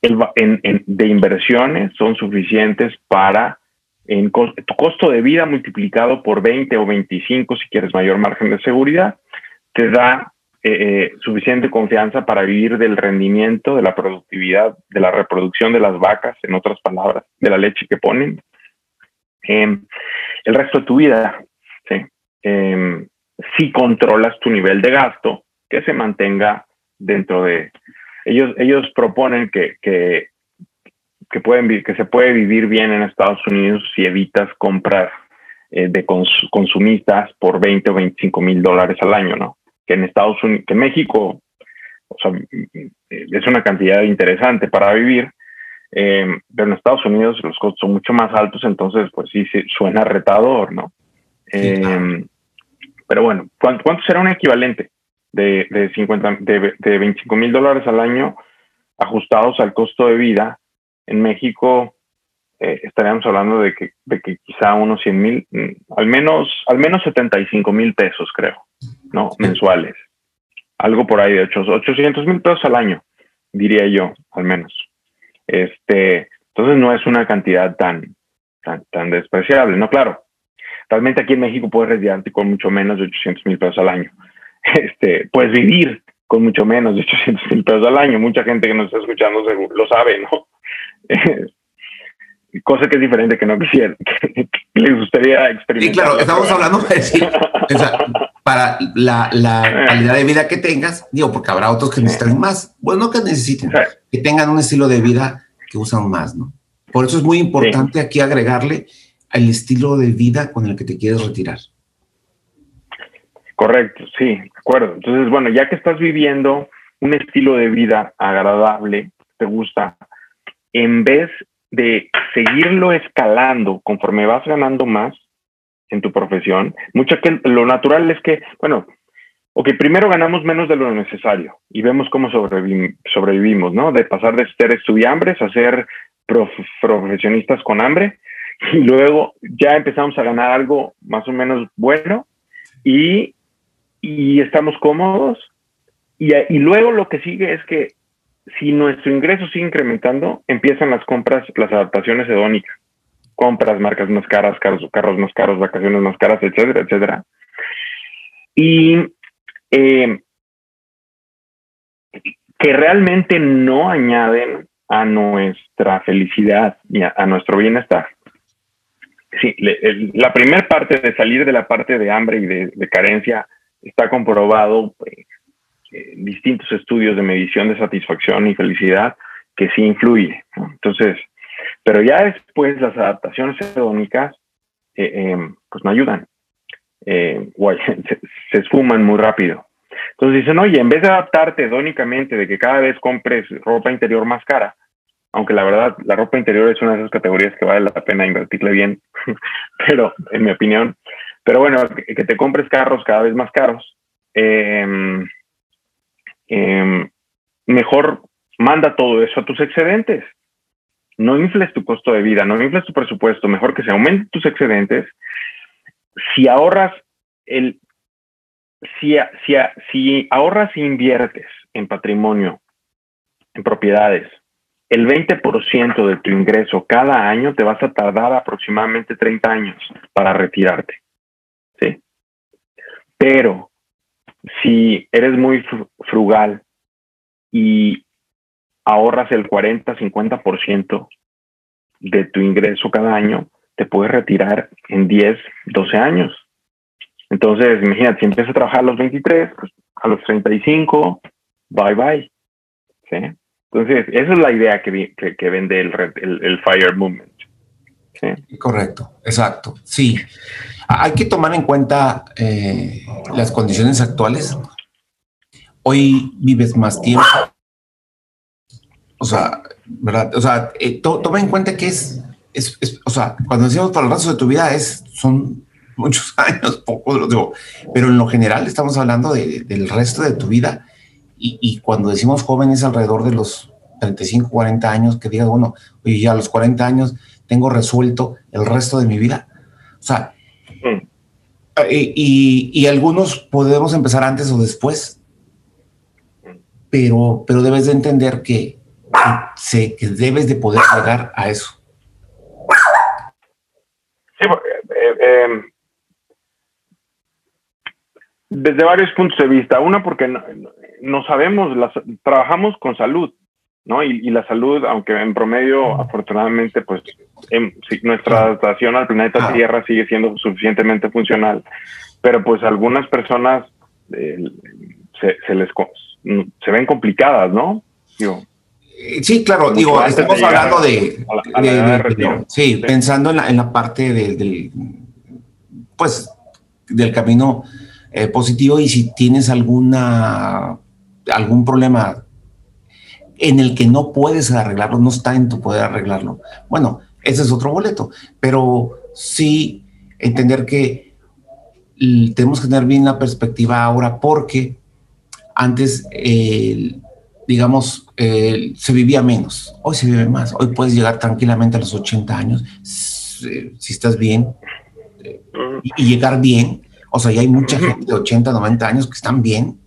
de inversiones son suficientes para tu costo de vida multiplicado por 20 o 25 si quieres mayor margen de seguridad, te da eh, eh, suficiente confianza para vivir del rendimiento, de la productividad, de la reproducción de las vacas, en otras palabras, de la leche que ponen, em, el resto de tu vida. Em, si controlas tu nivel de gasto, que se mantenga dentro de, ellos, ellos proponen que, que, que, pueden, que se puede vivir bien en Estados Unidos si evitas comprar eh, de consumistas por 20 o 25 mil dólares al año, ¿no? Que en Estados Unidos, que en México, o sea, es una cantidad interesante para vivir, eh, pero en Estados Unidos los costos son mucho más altos, entonces pues sí, suena retador, ¿no? Eh, pero bueno, ¿cuánto, ¿cuánto será un equivalente? de, de, 50, de, de 25 mil dólares al año ajustados al costo de vida, en México eh, estaríamos hablando de que, de que quizá unos 100 mil, mm, al menos, al menos 75 mil pesos, creo, ¿no? Mensuales. Algo por ahí de 800 mil pesos al año, diría yo, al menos. Este, entonces no es una cantidad tan, tan, tan despreciable, ¿no? Claro, realmente aquí en México puedes retirarte con mucho menos de 800 mil pesos al año. este, puedes vivir con mucho menos de 800 mil pesos al año. Mucha gente que nos está escuchando lo sabe, ¿no? cosa que es diferente que no quisiera, que, les gustaría experimentar. Sí, claro, estamos hablando de decir, para la, la, calidad de vida que tengas, digo, porque habrá otros que necesitan más, bueno, no que necesiten, que tengan un estilo de vida que usan más, ¿no? Por eso es muy importante aquí agregarle el estilo de vida con el que te quieres retirar. Correcto, sí, de acuerdo. Entonces, bueno, ya que estás viviendo un estilo de vida agradable, te gusta, en vez de seguirlo escalando conforme vas ganando más en tu profesión, mucho que lo natural es que, bueno, ok, primero ganamos menos de lo necesario y vemos cómo sobrevivimos, ¿no? De pasar de ser estudiambres a ser profesionistas con hambre y luego ya empezamos a ganar algo más o menos bueno y y estamos cómodos. Y, y, luego lo que sigue es que si nuestro ingreso sigue incrementando, empiezan las compras, las adaptaciones hedónicas. Compras, marcas más caras, carros, carros más caros, vacaciones más caras, etcétera, etcétera. Y eh, que realmente no añaden a nuestra felicidad y a, nuestro bienestar. Sí, la primera parte de salir de la parte de hambre y de carencia está comprobado pues, distintos estudios de medición de satisfacción y felicidad que sí influye. Entonces, pero ya después las adaptaciones hedónicas eh, em, pues no ayudan. Eh, se, esfuman muy rápido. Entonces dicen, oye, en vez de adaptarte hedónicamente de que cada vez compres ropa interior más cara, aunque la verdad la ropa interior es una de esas categorías que vale la pena invertirle bien, pero en mi opinión, Pero bueno, que, te compres carros cada vez más caros. Em, em, mejor manda todo eso a tus excedentes. No infles tu costo de vida, no infles tu presupuesto. Mejor que se aumenten tus excedentes. Si ahorras el, si, si, si ahorras e inviertes en patrimonio, en propiedades, el 20% de tu ingreso cada año te vas a tardar aproximadamente 30 años para retirarte. ¿sí? Pero si eres muy frugal y ahorras el 40-50% de tu ingreso cada año, te puedes retirar en 10, 12 años. Entonces, imagínate, si empiezas a trabajar a los 23, pues, a los 35, bye bye. Entonces, esa es la idea que, que, vende el, el, Fire Movement. Correcto, exacto. Sí, hay que tomar en cuenta eh, las condiciones actuales. Hoy vives más tiempo. O sea, ¿verdad? O sea, eh, toma en cuenta que es, es, o sea, cuando decimos para el resto de tu vida es, son muchos años, poco, lo digo, pero en lo general estamos hablando del resto de tu vida y, cuando decimos jóvenes alrededor de los 35, 40 años, que digas, bueno, oye, ya a los 40 años tengo resuelto el resto de mi vida. O sea, mm. y, algunos podemos empezar antes o después, pero, pero debes de entender que, sé que debes de poder llegar a eso. Sí, eh, eh, desde varios puntos de vista. Uno, porque no, sabemos, trabajamos con salud, ¿no? Y, la salud, aunque en promedio, afortunadamente, pues nuestra adaptación al planeta Tierra sigue siendo suficientemente funcional, pero pues algunas personas eh, se, les se ven complicadas, ¿no? Eh, sí, claro, digo, estamos hablando de, sí, pensando en la, en la parte del, pues, del camino eh, positivo y si tienes alguna, algún problema en el que no puedes arreglarlo, no está en tu poder arreglarlo. Bueno, ese es otro boleto, pero sí entender que tenemos que tener bien la perspectiva ahora porque antes, digamos, se vivía menos, hoy se vive más, hoy puedes llegar tranquilamente a los 80 años si, estás bien eh, y llegar bien o sea, ya hay mucha gente de 80, 90 años que están bien.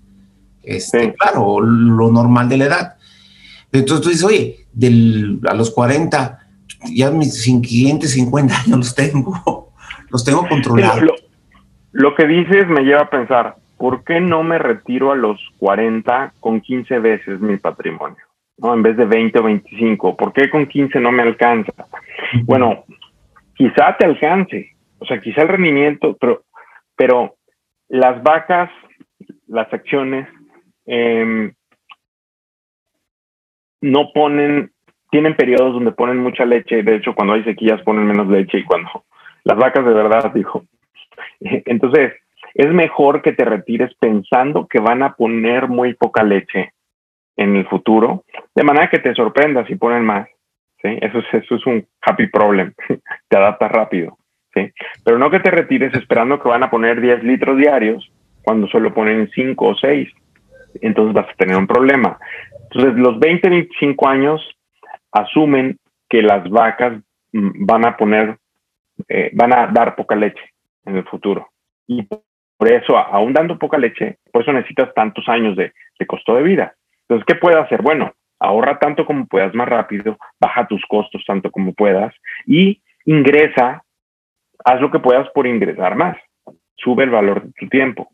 Este, Claro, lo normal de la edad. Entonces tú dices, oye, del, a los 40, ya mis siguientes 50 años los tengo, los tengo controlados. Lo, que dices me lleva a pensar, ¿por qué no me retiro a los 40 con 15 veces mi patrimonio? ¿no? En vez de 20 o 25, ¿por qué con 15 no me alcanza? Bueno, quizá te alcance, o sea, quizá el rendimiento, pero pero las vacas, las acciones, em, no ponen, tienen periodos donde ponen mucha leche, de hecho cuando hay sequías ponen menos leche y cuando las vacas de verdad, dijo. Entonces, es mejor que te retires pensando que van a poner muy poca leche en el futuro, de manera que te sorprendas si ponen más. ¿sí? Eso, es, eso es un happy problem, te adaptas rápido. Pero no que te retires esperando que van a poner 10 litros diarios cuando solo ponen 5 o 6. Entonces vas a tener un problema. Entonces los 20, 25 años asumen que las vacas mm, van a poner, eh, van a dar poca leche en el futuro. Y por eso, aún dando poca leche, por eso necesitas tantos años de, de costo de vida. Entonces, ¿qué puedes hacer? Bueno, ahorra tanto como puedas más rápido, baja tus costos tanto como puedas y ingresa haz lo que puedas por ingresar más. Sube el valor de tu tiempo.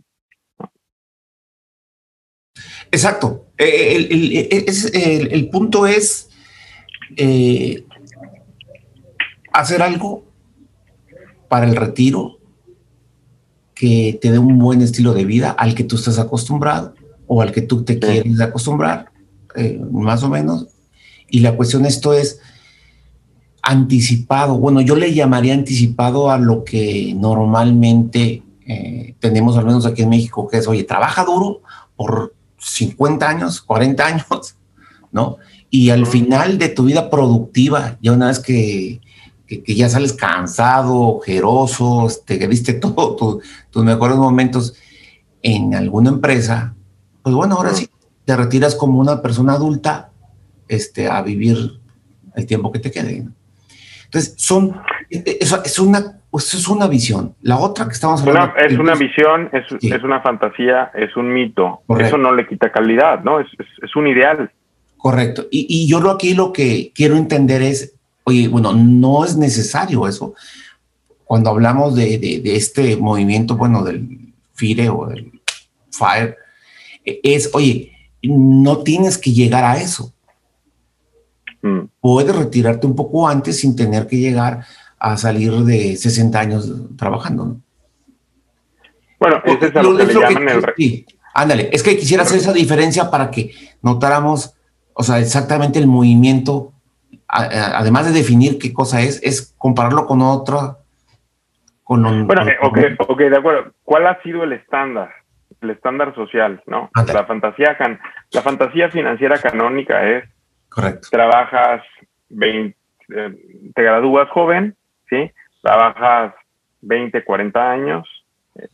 Exacto. Eh, el, punto es eh, hacer algo para el retiro que te dé un buen estilo de vida al que tú estás acostumbrado o al que tú te quieres acostumbrar, eh, más o menos. Y la cuestión esto es anticipado, bueno, yo le llamaría anticipado a lo que normalmente eh, tenemos, al menos aquí en México, que es, oye, trabaja duro por 50 años, 40 años, ¿no? Y al final de tu vida productiva, ya una vez que, que, ya sales cansado, ojeroso, te este, viste todo tus mejores momentos en alguna empresa, pues bueno, ahora sí, te retiras como una persona adulta este, a vivir el tiempo que te quede. Entonces, son, eso es una, pues es una visión. La otra que estamos hablando. es una visión, es, es, una fantasía, es un mito. Eso no le quita calidad, ¿no? Es, es un ideal. Correcto. Y, y, yo aquí lo que quiero entender es, oye, bueno, no es necesario eso. Cuando hablamos de, de, este movimiento, bueno, del FIRE o del FIRE, es, oye, no tienes que llegar a eso. Mm. Puedes retirarte un poco antes sin tener que llegar a salir de 60 años trabajando. ¿no? Bueno, ese es lo, que le llaman el... Sí, ándale, es que quisiera hacer esa diferencia para que notáramos, o sea, exactamente el movimiento, además de definir qué cosa es, es compararlo con otro. Con bueno, ok, de acuerdo. ¿Cuál ha sido el estándar? el estándar social, ¿no? La fantasía, la fantasía financiera canónica es, Correcto. trabajas 20, eh, te gradúas joven, ¿sí? Trabajas 20, 40 años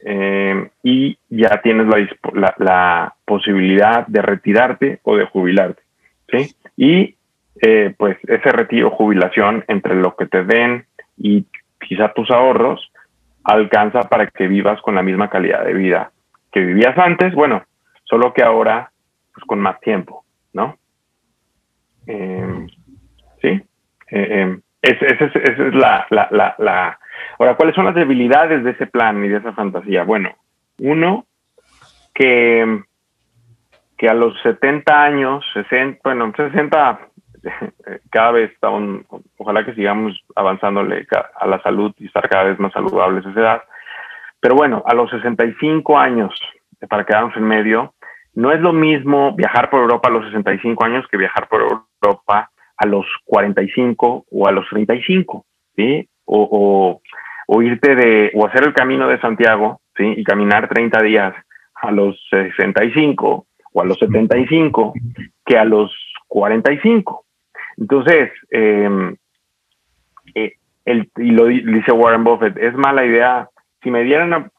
eh, y ya tienes la, la, posibilidad de retirarte o de jubilarte, ¿sí? Y eh, pues ese retiro, jubilación, entre lo que te den y quizá tus ahorros, alcanza para que vivas con la misma calidad de vida que vivías antes, bueno, solo que ahora, pues con más tiempo, ¿no? Em, sí. Eh, em, esa es, la, la, la, Ahora, ¿cuáles son las debilidades de ese plan y de esa fantasía? Bueno, uno, que, que a los 70 años, 60, bueno, 60, cada vez estamos, ojalá que sigamos avanzándole a la salud y estar cada vez más saludables a esa edad, pero bueno, a los 65 años, para quedarnos en medio, no es lo mismo viajar por Europa a los 65 años que viajar por Europa a los 45 o a los 35, ¿sí? O, o, irte de, o hacer el camino de Santiago, ¿sí? Y caminar 30 días a los 65 o a los 75 que a los 45. Entonces, em, eh, el, y lo dice Warren Buffett, es mala idea si me dieran,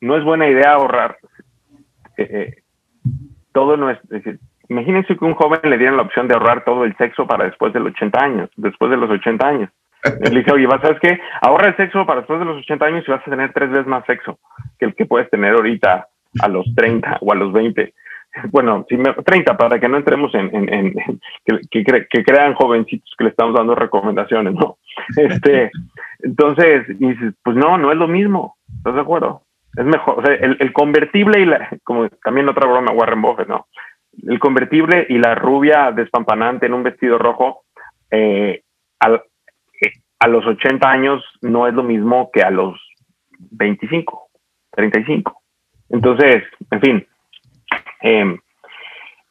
no es buena idea ahorrar eh, eh, todo nuestro, imagínense que un joven le dieran la opción de ahorrar todo el sexo para después de los 80 años, después de los 80 años. Le dice, oye, ¿sabes qué? Ahorra el sexo para después de los 80 años y vas a tener tres veces más sexo que el que puedes tener ahorita a los 30 o a los 20. Bueno, si me, 30 para que no entremos en, que, que, crean jovencitos que le estamos dando recomendaciones, ¿no? Este, entonces, dices, pues no, no es lo mismo, ¿estás de acuerdo? Es mejor, o sea, el, convertible y la, como también otra broma, Warren Buffett, ¿no? El convertible y la rubia despampanante en un vestido rojo, eh, eh, a los 80 años no es lo mismo que a los 25, 35. Entonces, en fin, eh,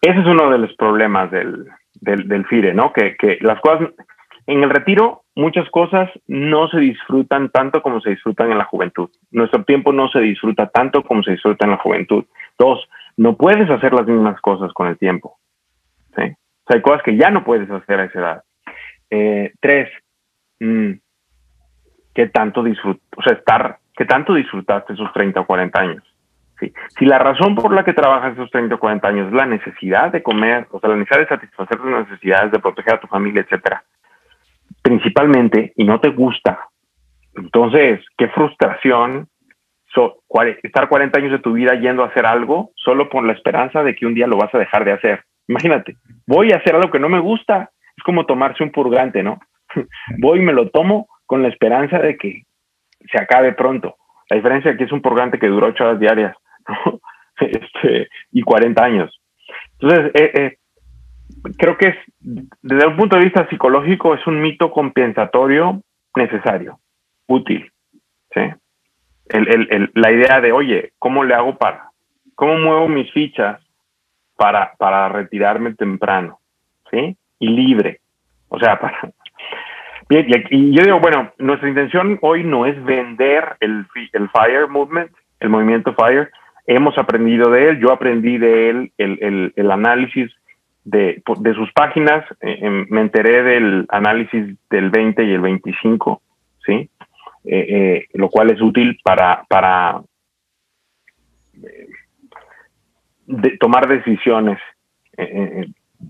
ese es uno de los problemas del, del, del FIRE, ¿no? Que, que las cosas, en el retiro, muchas cosas no se disfrutan tanto como se disfrutan en la juventud. Nuestro tiempo no se disfruta tanto como se disfruta en la juventud. Dos, no puedes hacer las mismas cosas con el tiempo. ¿sí? O sea, hay cosas que ya no puedes hacer a esa edad. Eh, tres, mm, ¿qué tanto disfrut o sea, estar, qué tanto disfrutaste esos 30 o 40 años? ¿Sí? Si la razón por la que trabajas esos 30 o 40 años es la necesidad de comer, o sea, la necesidad de satisfacer tus necesidades, de proteger a tu familia, etcétera, principalmente y no te gusta. Entonces, qué frustración estar 40 años de tu vida yendo a hacer algo solo por la esperanza de que un día lo vas a dejar de hacer. Imagínate, voy a hacer algo que no me gusta. Es como tomarse un purgante, ¿no? voy y me lo tomo con la esperanza de que se acabe pronto. La diferencia aquí es un purgante que dura ocho horas diarias este, y 40 años. Entonces, eh, eh, creo que es, desde un punto de vista psicológico, es un mito compensatorio necesario, útil. ¿sí? La idea de, oye, ¿cómo le hago para? ¿Cómo muevo mis fichas para, para retirarme temprano? ¿Sí? Y libre. O sea, para... Bien, y, yo digo, bueno, nuestra intención hoy no es vender el, el FIRE movement, el movimiento FIRE. Hemos aprendido de él, yo aprendí de él el, el, el análisis de, sus páginas, eh, em, me enteré del análisis del 20 y el 25, ¿sí? Lo cual es útil para, para tomar decisiones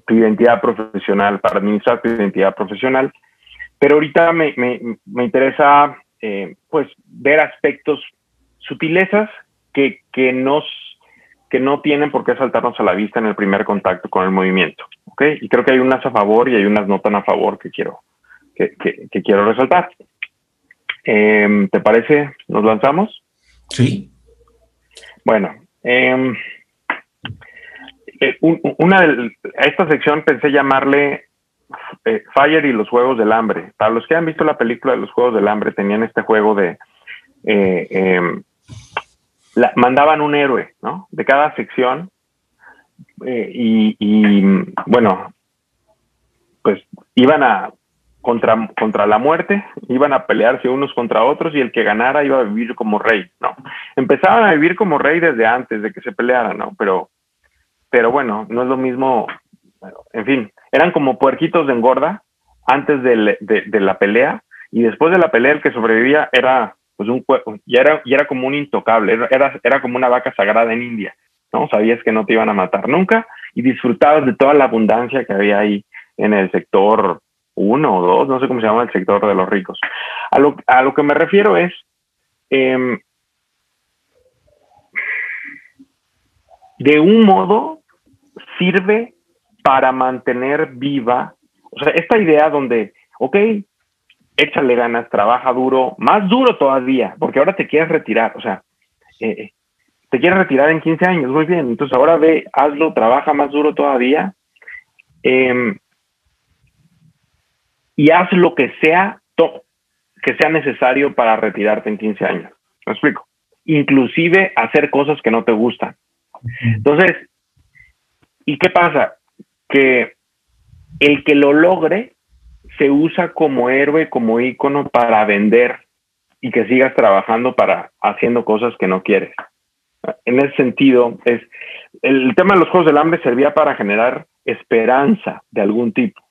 tu identidad profesional, para administrar tu identidad profesional. Pero ahorita me, me, interesa eh, pues ver aspectos, sutilezas que, que, nos, que no tienen por qué saltarnos a la vista en el primer contacto con el movimiento. ¿okay? Y creo que hay unas a favor y hay unas no tan a favor que quiero, que, que, quiero resaltar. Em, ¿Te parece? ¿Nos lanzamos? Sí. Bueno, eh, eh, una a esta sección pensé llamarle eh, Fire y los Juegos del Hambre. Para los que han visto la película de los Juegos del Hambre, tenían este juego de... Eh, em, mandaban un héroe, ¿no? De cada sección. Y, bueno, pues iban a contra, contra la muerte, iban a pelearse unos contra otros y el que ganara iba a vivir como rey, ¿no? Empezaban a vivir como rey desde antes de que se pelearan, ¿no? Pero pero bueno, no es lo mismo, en fin, eran como puerquitos de engorda antes de, la pelea y después de la pelea el que sobrevivía era pues un ya era, ya era como un intocable, era, era como una vaca sagrada en India, ¿no? Sabías que no te iban a matar nunca y disfrutabas de toda la abundancia que había ahí en el sector uno o dos, no sé cómo se llama el sector de los ricos. A lo, a lo que me refiero es, em, de un modo, sirve para mantener viva, o sea, esta idea donde, ok, échale ganas, trabaja duro, más duro todavía, porque ahora te quieres retirar, o sea, eh, te quieres retirar en 15 años, muy bien, entonces ahora ve, hazlo, trabaja más duro todavía em, y haz lo que sea, que sea necesario para retirarte en 15 años. ¿Me explico? Inclusive hacer cosas que no te gustan. Entonces, ¿Y qué pasa? Que el que lo logre se usa como héroe, como ícono para vender y que sigas trabajando para haciendo cosas que no quieres. En ese sentido, es el tema de los Juegos del Hambre servía para generar esperanza de algún tipo,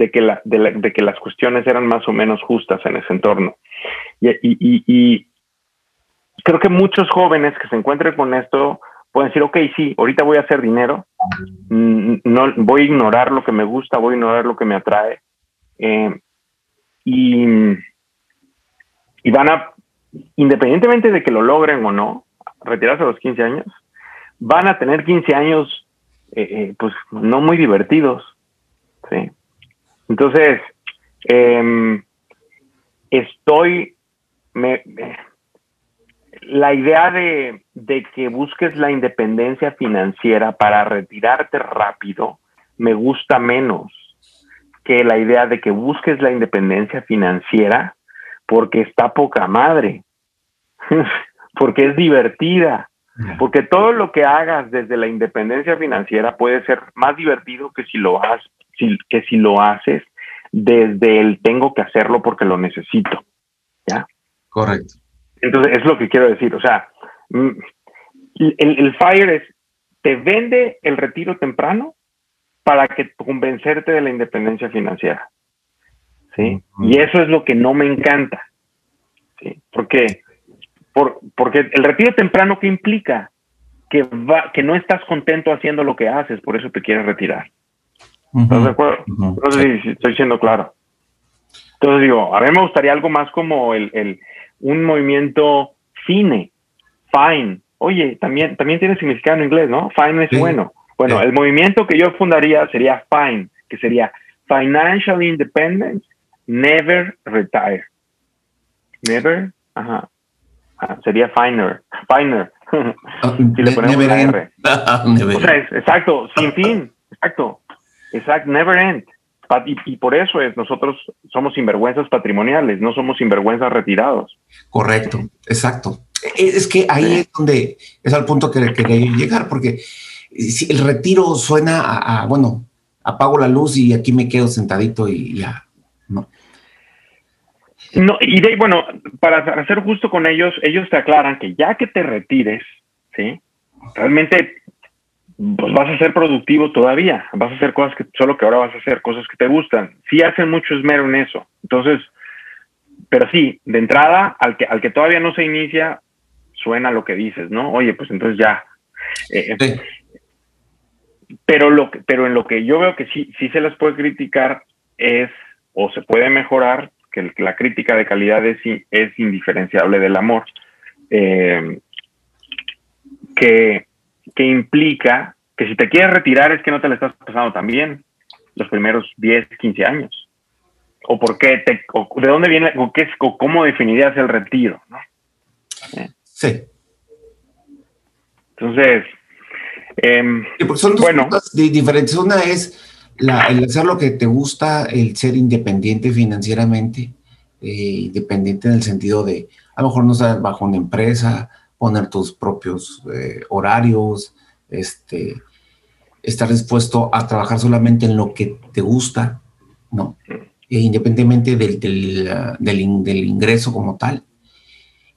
de que, las cuestiones eran más o menos justas en ese entorno. Y, creo que muchos jóvenes que se encuentren con esto pueden decir, ok, sí, ahorita voy a hacer dinero, mm, no voy a ignorar lo que me gusta, voy a ignorar lo que me atrae. Eh, y, y van a, independientemente de que lo logren o no, retirarse a los 15 años, van a tener 15 años, eh, eh, pues no muy divertidos. ¿sí? Entonces, em, estoy, me, la idea de, que busques la independencia financiera para retirarte rápido me gusta menos que la idea de que busques la independencia financiera porque está poca madre, porque es divertida, porque todo lo que hagas desde la independencia financiera puede ser más divertido que si lo, has, que si lo haces desde el tengo que hacerlo porque lo necesito. ¿Ya? Correcto. Entonces, es lo que quiero decir. O sea, mm, el, FIRE es, te vende el retiro temprano para que convencerte de la independencia financiera. ¿Sí? Y eso es lo que no me encanta. ¿Sí? Porque, por, porque el retiro temprano, ¿qué implica? Que, va, que no estás contento haciendo lo que haces, por eso te quieres retirar. ¿Estás de acuerdo? No sé si estoy siendo claro. Entonces digo, a mí me gustaría algo más como el, el un movimiento fine, fine. Oye, también, también tiene significado en inglés, ¿no? Fine es bueno. Bueno, el movimiento que yo fundaría sería FINE, que sería Financial Independence, Never Retire. Never, ajá. Ah, sería finer, finer. Ah, si le ponemos una R. o sea, exacto, sin fin, exacto, exacto, never end. Y, por eso es, nosotros somos sinvergüenzas patrimoniales, no somos sinvergüenzas retirados. Correcto, exacto. E, es que ahí es donde es al punto que quería llegar, porque si el retiro suena a, bueno, apago la luz y aquí me quedo sentadito y ya, ¿no? No, y de, bueno, para ser justo con ellos, ellos te aclaran que ya que te retires, ¿sí? Realmente pues vas a ser productivo todavía, vas a hacer cosas que solo que ahora vas a hacer cosas que te gustan. Sí hacen mucho esmero en eso. Entonces, pero sí, de entrada, al que, al que todavía no se inicia, suena lo que dices, ¿no? Oye, pues entonces ya. Eh, pero, lo pero en lo que yo veo que sí, sí se les puede criticar es, o se puede mejorar, que la crítica de calidad es, es indiferenciable del amor, eh, que, que implica que si te quieres retirar es que no te lo estás pasando tan bien los primeros 10, 15 años. O por qué, te, de dónde viene, o, qué, o cómo definirías el retiro, ¿no? Sí. Entonces, eh, son dos bueno, cosas diferentes. Una es la, el hacer lo que te gusta, el ser independiente financieramente, eh, independiente en el sentido de, a lo mejor no estar bajo una empresa, poner tus propios eh, horarios, este, estar dispuesto a trabajar solamente en lo que te gusta. E independientemente del, ingreso como tal.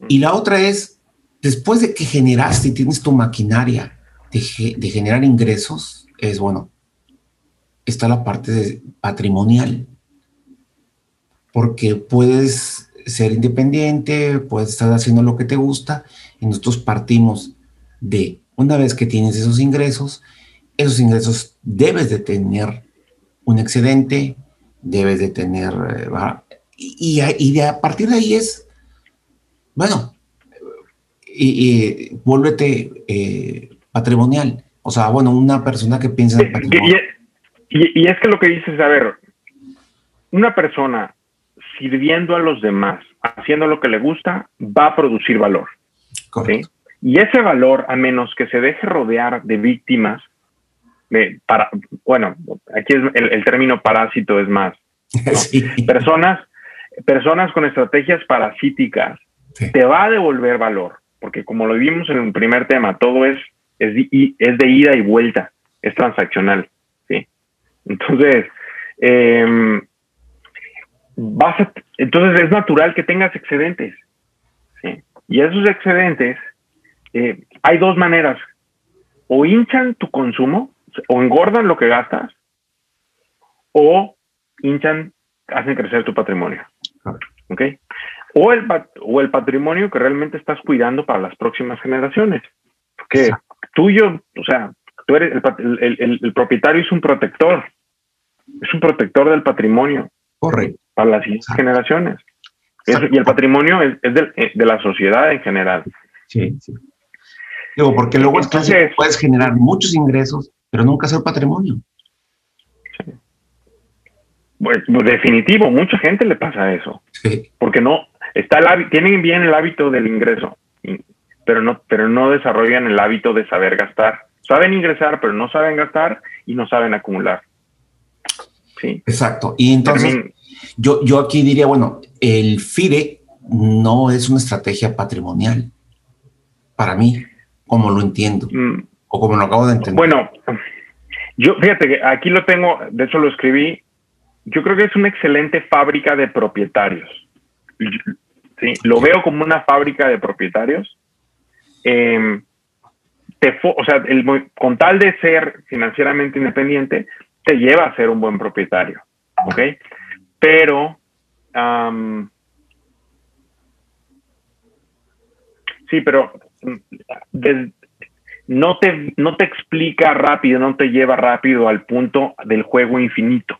Y la otra es, después de que generaste y tienes tu maquinaria de, de generar ingresos, es bueno, está la parte patrimonial, porque puedes ser independiente, puedes estar haciendo lo que te gusta y nosotros partimos de una vez que tienes esos ingresos, esos ingresos debes de tener un excedente, debes de tener, eh, y, y, de, a partir de ahí es, bueno, y, vuélvete eh, patrimonial. O sea, bueno, una persona que piensa en patrimonio. Y, es que lo que dices, a ver, una persona sirviendo a los demás, haciendo lo que le gusta, va a producir valor. Y ese valor, a menos que se deje rodear de víctimas, de, para, bueno, aquí es el, término parásito es más. Personas, personas con estrategias parasíticas te va a devolver valor, porque como lo vimos en el primer tema, todo es, es, es de ida y vuelta, es transaccional. Entonces, em, entonces es natural que tengas excedentes. Y esos excedentes, eh, hay dos maneras. O hinchan tu consumo, o engordan lo que gastas, o hinchan, hacen crecer tu patrimonio. ¿Ok? O el, o el patrimonio que realmente estás cuidando para las próximas generaciones. Porque tuyo, o sea, tú eres el, propietario es un protector, es un protector del patrimonio. Correcto. Para las siguientes generaciones. Y el patrimonio es, eh, de, la sociedad en general. Sí, sí. Digo, porque luego Entonces, puedes generar muchos ingresos, pero nunca hacer patrimonio. Pues, pues, definitivo, mucha gente le pasa eso. Sí. Porque no, está el tienen bien el hábito del ingreso, pero no, pero no desarrollan el hábito de saber gastar. Saben ingresar, pero no saben gastar y no saben acumular. Sí. Exacto. Y entonces, yo, yo aquí diría, bueno, el FIRE no es una estrategia patrimonial para mí, como lo entiendo, mm. o como lo acabo de entender. Bueno, yo fíjate que aquí lo tengo, de hecho lo escribí, yo creo que es una excelente fábrica de propietarios. ¿sí? Lo veo como una fábrica de propietarios. Eh, o sea, el, con tal de ser financieramente independiente, te lleva a ser un buen propietario, ¿ok? Pero, sí, pero no, te, no te explica rápido, no te lleva rápido al punto del juego infinito.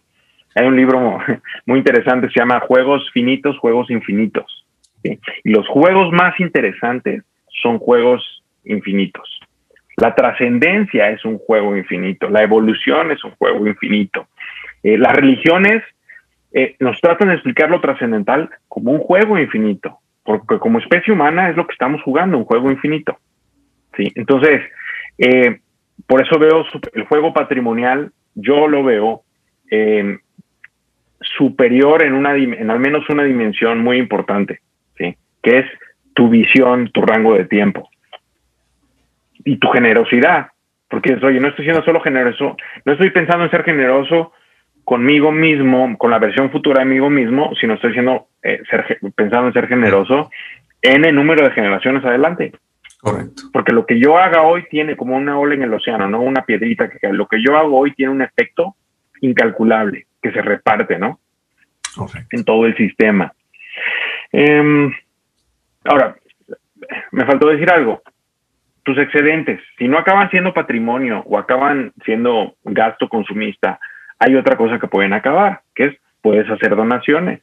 Hay un libro muy interesante, se llama Juegos Finitos, Juegos Infinitos. Y los juegos más interesantes son juegos infinitos. La trascendencia es un juego infinito, la evolución es un juego infinito. Eh, las religiones eh, nos tratan de explicar lo trascendental como un juego infinito, porque como especie humana es lo que estamos jugando, un juego infinito. ¿sí? Entonces, eh, por eso veo el juego patrimonial, yo lo veo superior en, una, en al menos una dimensión muy importante, ¿sí? que es tu visión, tu rango de tiempo y tu generosidad. Porque, oye, no estoy siendo solo generoso, no estoy pensando en ser generoso conmigo mismo, con la versión futura de mí mismo, sino estoy siendo, eh, pensando en ser generoso en el número de generaciones adelante. Correcto. Porque lo que yo haga hoy tiene como una ola en el océano, no una piedrita que cae. Lo que yo hago hoy tiene un efecto incalculable que se reparte, ¿no? Correcto. En todo el sistema. Em, ahora, me faltó decir algo. Tus excedentes, si no acaban siendo patrimonio o acaban siendo gasto consumista, hay otra cosa que pueden acabar, que es puedes hacer donaciones.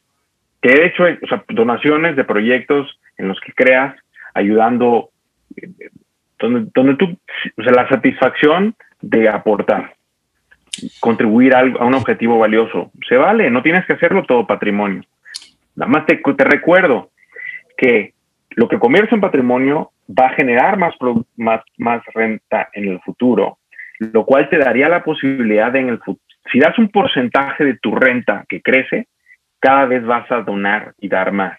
Que de hecho, donaciones de proyectos en los que creas, ayudando, donde, donde tú, o sea, la satisfacción de aportar, contribuir a, a un objetivo valioso, se vale, no tienes que hacerlo todo patrimonio. Nada más te, te recuerdo que lo que conviertes en patrimonio va a generar más, más, más renta en el futuro, lo cual te daría la posibilidad de en el futuro, si das un porcentaje de tu renta que crece, cada vez vas a donar y dar más.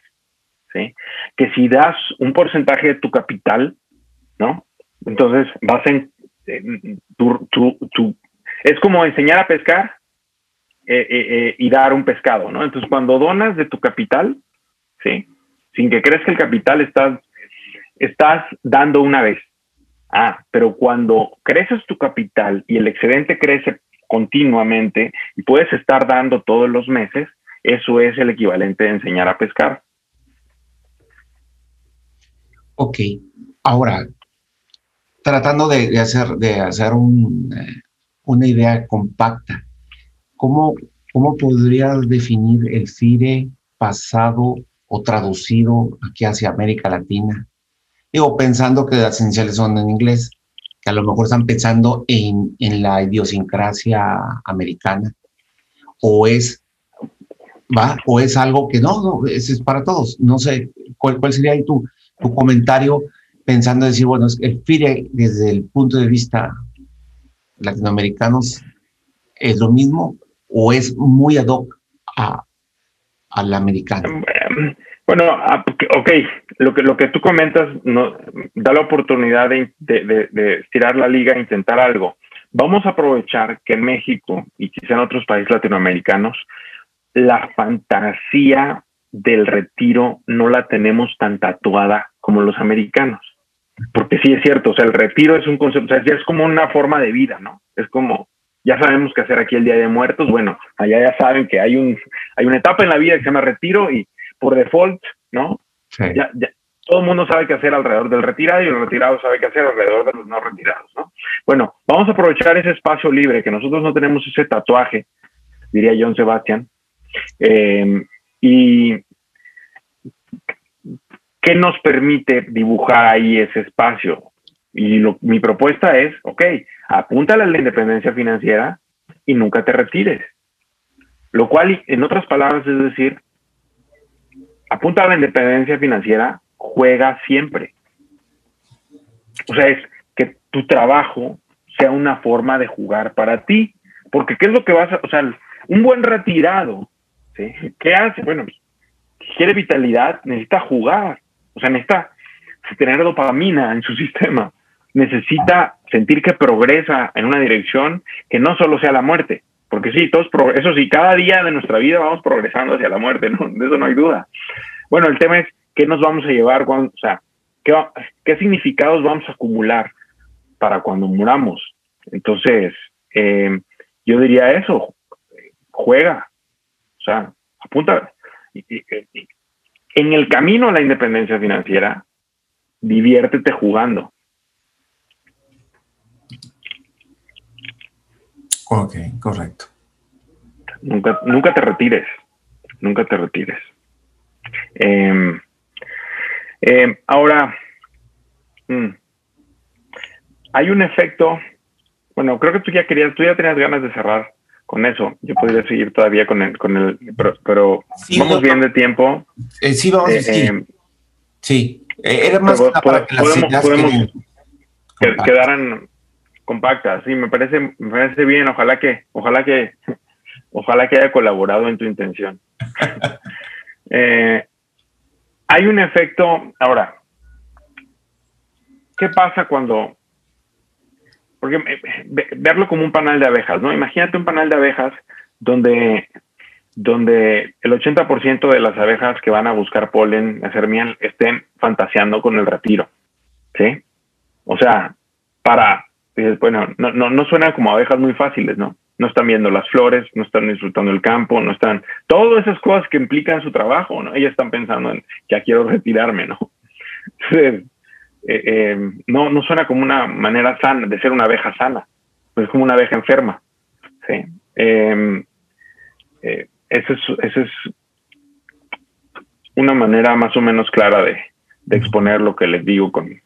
¿sí? Que si das un porcentaje de tu capital, ¿no? Entonces vas en, tu, es como enseñar a pescar eh, eh, eh, y dar un pescado, ¿no? Entonces cuando donas de tu capital, ¿sí? Sin que crezca el capital, estás, estás dando una vez. Ah, pero cuando creces tu capital y el excedente crece continuamente y puedes estar dando todos los meses, eso es el equivalente de enseñar a pescar. Ok, ahora, tratando de, hacer, de hacer un, eh, una idea compacta, ¿cómo, ¿cómo podrías definir el FIRE pasado o traducido aquí hacia América Latina? Digo, pensando que las esenciales son en inglés, que a lo mejor están pensando en, en la idiosincrasia americana, o es, ¿va? o es algo que no, no es, es para todos. No sé, ¿cuál, cuál sería tu, tu comentario pensando decir, bueno, el FIRE desde el punto de vista latinoamericanos es lo mismo o es muy ad hoc a, al americano? Bueno, ok, lo que, lo que tú comentas no, da la oportunidad de, de, estirar la liga e intentar algo. Vamos a aprovechar que en México y quizá en otros países latinoamericanos la fantasía del retiro no la tenemos tan tatuada como los americanos. Porque sí es cierto, o sea, el retiro es un concepto, o sea, es como una forma de vida, ¿no? Es como, ya sabemos qué hacer aquí el Día de Muertos, bueno, allá ya saben que hay, un, hay una etapa en la vida que se llama retiro y por default, ¿no? Sí. Ya, ya, todo el mundo sabe qué hacer alrededor del retirado y el retirado sabe qué hacer alrededor de los no retirados, ¿no? Bueno, vamos a aprovechar ese espacio libre, que nosotros no tenemos ese tatuaje, diría John Sebastian, eh, y ¿qué nos permite dibujar ahí ese espacio? Y lo, mi propuesta es, ok, apúntale a la independencia financiera y nunca te retires. Lo cual, en otras palabras, es decir, apunta a la independencia financiera, juega siempre. O sea, es que tu trabajo sea una forma de jugar para ti. Porque ¿qué es lo que vas a, o sea, un buen retirado, ¿sí? ¿qué hace? Bueno, quiere vitalidad, necesita jugar, o sea, necesita tener dopamina en su sistema, necesita sentir que progresa en una dirección que no solo sea la muerte, porque sí, todos, eso sí, cada día de nuestra vida vamos progresando hacia la muerte, ¿no? de eso no hay duda. Bueno, el tema es qué nos vamos a llevar, o sea, qué, qué significados vamos a acumular para cuando muramos. Entonces, eh, yo diría eso, juega, o sea, apunta. En el camino a la independencia financiera, diviértete jugando. Ok, correcto. Nunca, nunca te retires, nunca te retires. Eh, eh, ahora, mm, hay un efecto, bueno, creo que tú ya querías, tú ya tenías ganas de cerrar con eso. Yo podría seguir todavía con el, con el pero, pero sí, vamos no, bien de tiempo. Eh, sí, vamos, eh, sí. eh, sí. era más pero, para que las podemos, ideas podemos queden que quedaran compactas. Sí, me parece, me parece bien. Ojalá que, ojalá que, ojalá que haya colaborado en tu intención. eh, hay un efecto, ahora, ¿qué pasa cuando, porque verlo como un panal de abejas, ¿no? Imagínate un panal de abejas donde, donde el 80% de las abejas que van a buscar polen, hacer miel, estén fantaseando con el retiro, ¿sí? O sea, para, bueno, no, no, suenan como abejas muy fáciles, ¿no? No están viendo las flores, no están disfrutando el campo, no están, todas esas cosas que implican su trabajo, ¿no? Ellas están pensando en, ya quiero retirarme, ¿no? Eh, eh, no, no suena como una manera sana de ser una abeja sana, es como una abeja enferma, ¿sí? Eh, eh, esa es, es una manera más o menos clara de, de exponer lo que les digo con,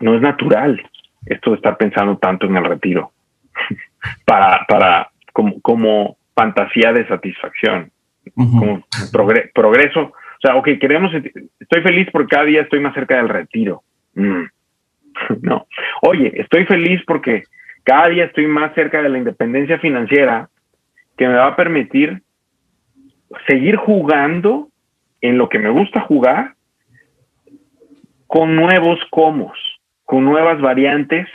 no es natural esto de estar pensando tanto en el retiro para, para como, como fantasía de satisfacción, como progreso. O sea, ok, queremos, estoy feliz porque cada día estoy más cerca del retiro. Mm. No. Oye, estoy feliz porque cada día estoy más cerca de la independencia financiera que me va a permitir seguir jugando en lo que me gusta jugar con nuevos comos, con nuevas variantes,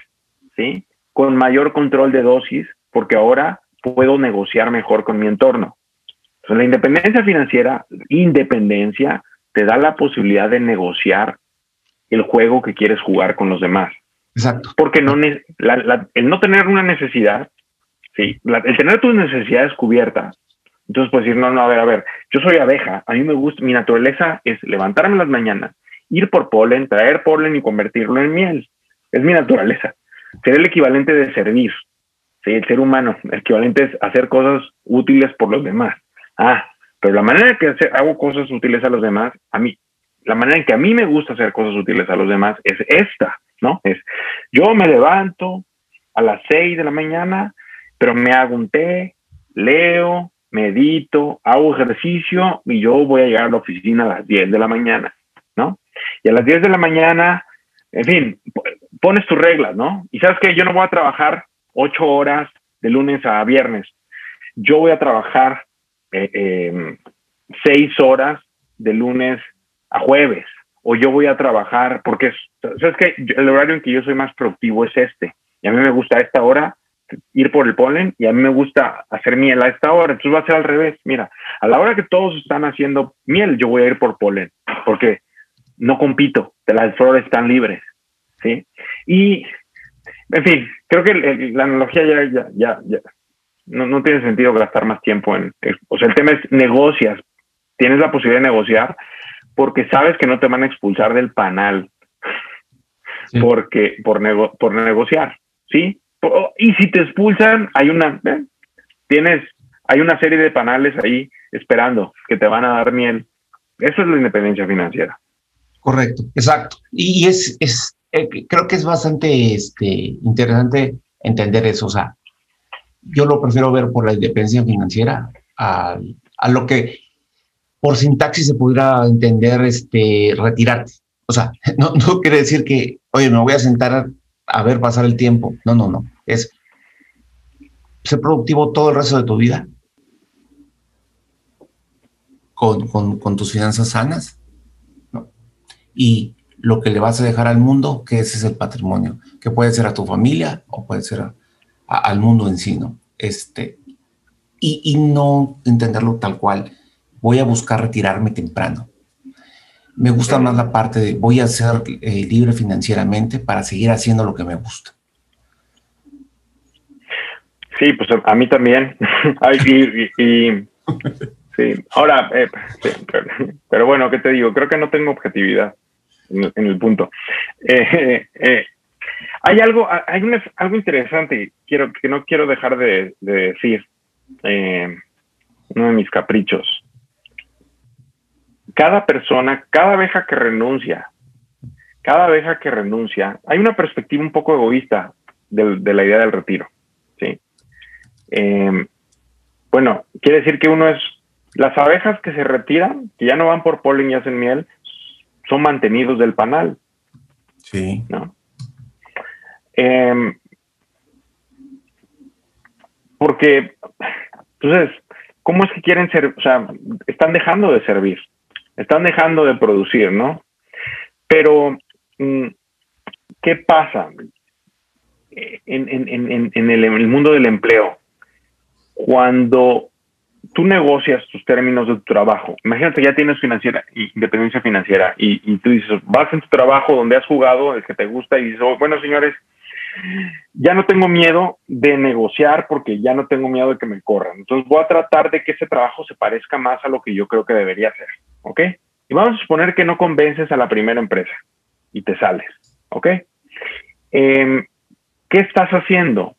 ¿sí? Con mayor control de dosis, porque ahora puedo negociar mejor con mi entorno. Entonces, la independencia financiera, independencia, te da la posibilidad de negociar el juego que quieres jugar con los demás. Exacto. Porque no el no tener una necesidad, sí, el tener tus necesidades cubiertas, entonces puedes decir, no, no, a ver, a ver, yo soy abeja, a mí me gusta, mi naturaleza es levantarme las mañanas, ir por polen, traer polen y convertirlo en miel. Es mi naturaleza. Sería el equivalente de servir. ¿sí? El ser humano, el equivalente es hacer cosas útiles por los demás. Ah, pero la manera en que hago cosas útiles a los demás, a mí, la manera en que a mí me gusta hacer cosas útiles a los demás es esta, ¿no? Es, yo me levanto a las seis de la mañana, pero me hago un té, leo, medito, hago ejercicio y yo voy a llegar a la oficina a las 10 de la mañana, ¿no? Y a las 10 de la mañana, en fin, pones tus reglas, ¿no? Y sabes que yo no voy a trabajar 8 horas de lunes a viernes, yo voy a trabajar eh, 6 em, horas de lunes a jueves, o yo voy a trabajar, porque, ¿sabes que El horario en que yo soy más productivo es este, y a mí me gusta esta hora ir por el polen y a mí me gusta hacer miel a esta hora. Entonces va a ser al revés. Mira, a la hora que todos están haciendo miel, yo voy a ir por polen porque no compito, las flores están libres. ¿sí? Y, en fin, creo que la analogía ya, ya, ya, no, no, tiene sentido gastar más tiempo en, o sea, el tema es negocias, tienes la posibilidad de negociar porque sabes que no te van a expulsar del panal porque por, por negociar, ¿sí? Y si te expulsan, hay una, ¿eh? tienes, hay una serie de panales ahí esperando que te van a dar miel. Eso es la independencia financiera. Correcto, exacto. Y es, es eh, creo que es bastante este, interesante entender eso. O sea, yo lo prefiero ver por la independencia financiera a, a lo que por sintaxis se pudiera entender este, retirarte. O sea, no, no quiere decir que, oye, me voy a sentar a ver pasar el tiempo. No, no, no. Es ser productivo todo el resto de tu vida con, con, tus finanzas sanas. Y lo que le vas a dejar al mundo, que ese es el patrimonio, que puede ser a tu familia o puede ser al mundo en sí, ¿no? Este, y, y, no entenderlo tal cual. Voy a buscar retirarme temprano. Me gusta más la parte de voy a ser eh, libre financieramente para seguir haciendo lo que me gusta. Sí, pues a mí también. y, sí. Ahora, eh, pero, bueno, ¿qué te digo? Creo que no tengo objetividad en, el punto. Eh, hay algo, hay algo interesante quiero, que no quiero dejar de, de decir. uno de mis caprichos cada persona, cada abeja que renuncia, cada abeja que renuncia, hay una perspectiva un poco egoísta de, la idea del retiro. ¿sí? Bueno, quiere decir que uno es, las abejas que se retiran, que ya no van por polen y hacen miel, son mantenidos del panal. Sí. ¿no? Em, porque, entonces, ¿cómo es que quieren ser? O sea, están dejando de servir están dejando de producir, ¿no? Pero, mm, ¿qué pasa en, el, mundo del empleo? Cuando tú negocias tus términos de tu trabajo. Imagínate, ya tienes financiera, independencia financiera y, tú dices, vas en tu trabajo donde has jugado, el que te gusta, y dices, oh, bueno, señores, ya no tengo miedo de negociar porque ya no tengo miedo de que me corran. Entonces voy a tratar de que ese trabajo se parezca más a lo que yo creo que debería ser. ¿Ok? Y vamos a suponer que no convences a la primera empresa y te sales. ¿Ok? Em, ¿Qué estás haciendo?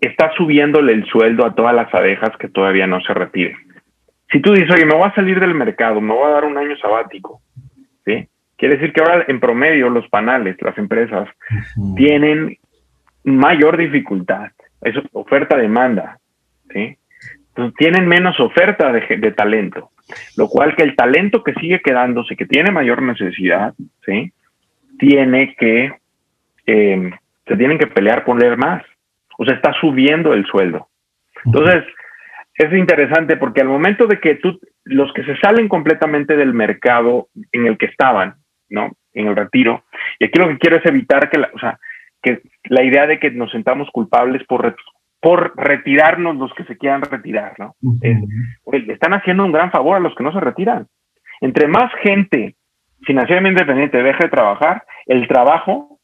Estás subiéndole el sueldo a todas las abejas que todavía no se retiren. Si tú dices, oye, me voy a salir del mercado, me voy a dar un año sabático, ¿sí? Quiere decir que ahora en promedio los panales, las empresas, tienen mayor dificultad. Eso oferta-demanda. ¿sí? Entonces, tienen menos oferta de, talento. Lo cual que el talento que sigue quedándose, que tiene mayor necesidad, ¿sí? tiene que, em, se tienen que pelear por leer más. O sea, está subiendo el sueldo. Entonces, es interesante porque al momento de que tú, los que se salen completamente del mercado en el que estaban, ¿no? En el retiro. Y aquí lo que quiero es evitar que la, o sea, que la idea de que nos sentamos culpables por, por retirarnos los que se quieran retirar, ¿no? le están haciendo un gran favor a los que no se retiran. Entre más gente financieramente independiente deje de trabajar, el trabajo,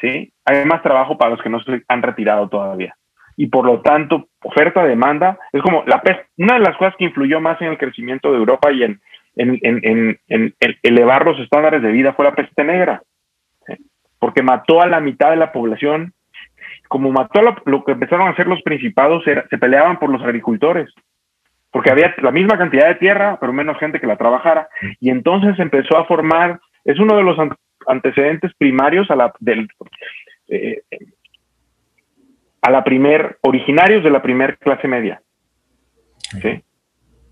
¿sí? Hay más trabajo para los que no se han retirado todavía. Y por lo tanto, oferta-demanda es como la una de las cosas que influyó más en el crecimiento de Europa y en, en, elevar los estándares de vida fue la peste negra, porque mató a la mitad de la población. Como mató a lo, que empezaron a hacer los principados, se peleaban por los agricultores, porque había la misma cantidad de tierra, pero menos gente que la trabajara. Y entonces empezó a formar, es uno de los antecedentes primarios a la, del, eh, a la primer, originarios de la primer clase media.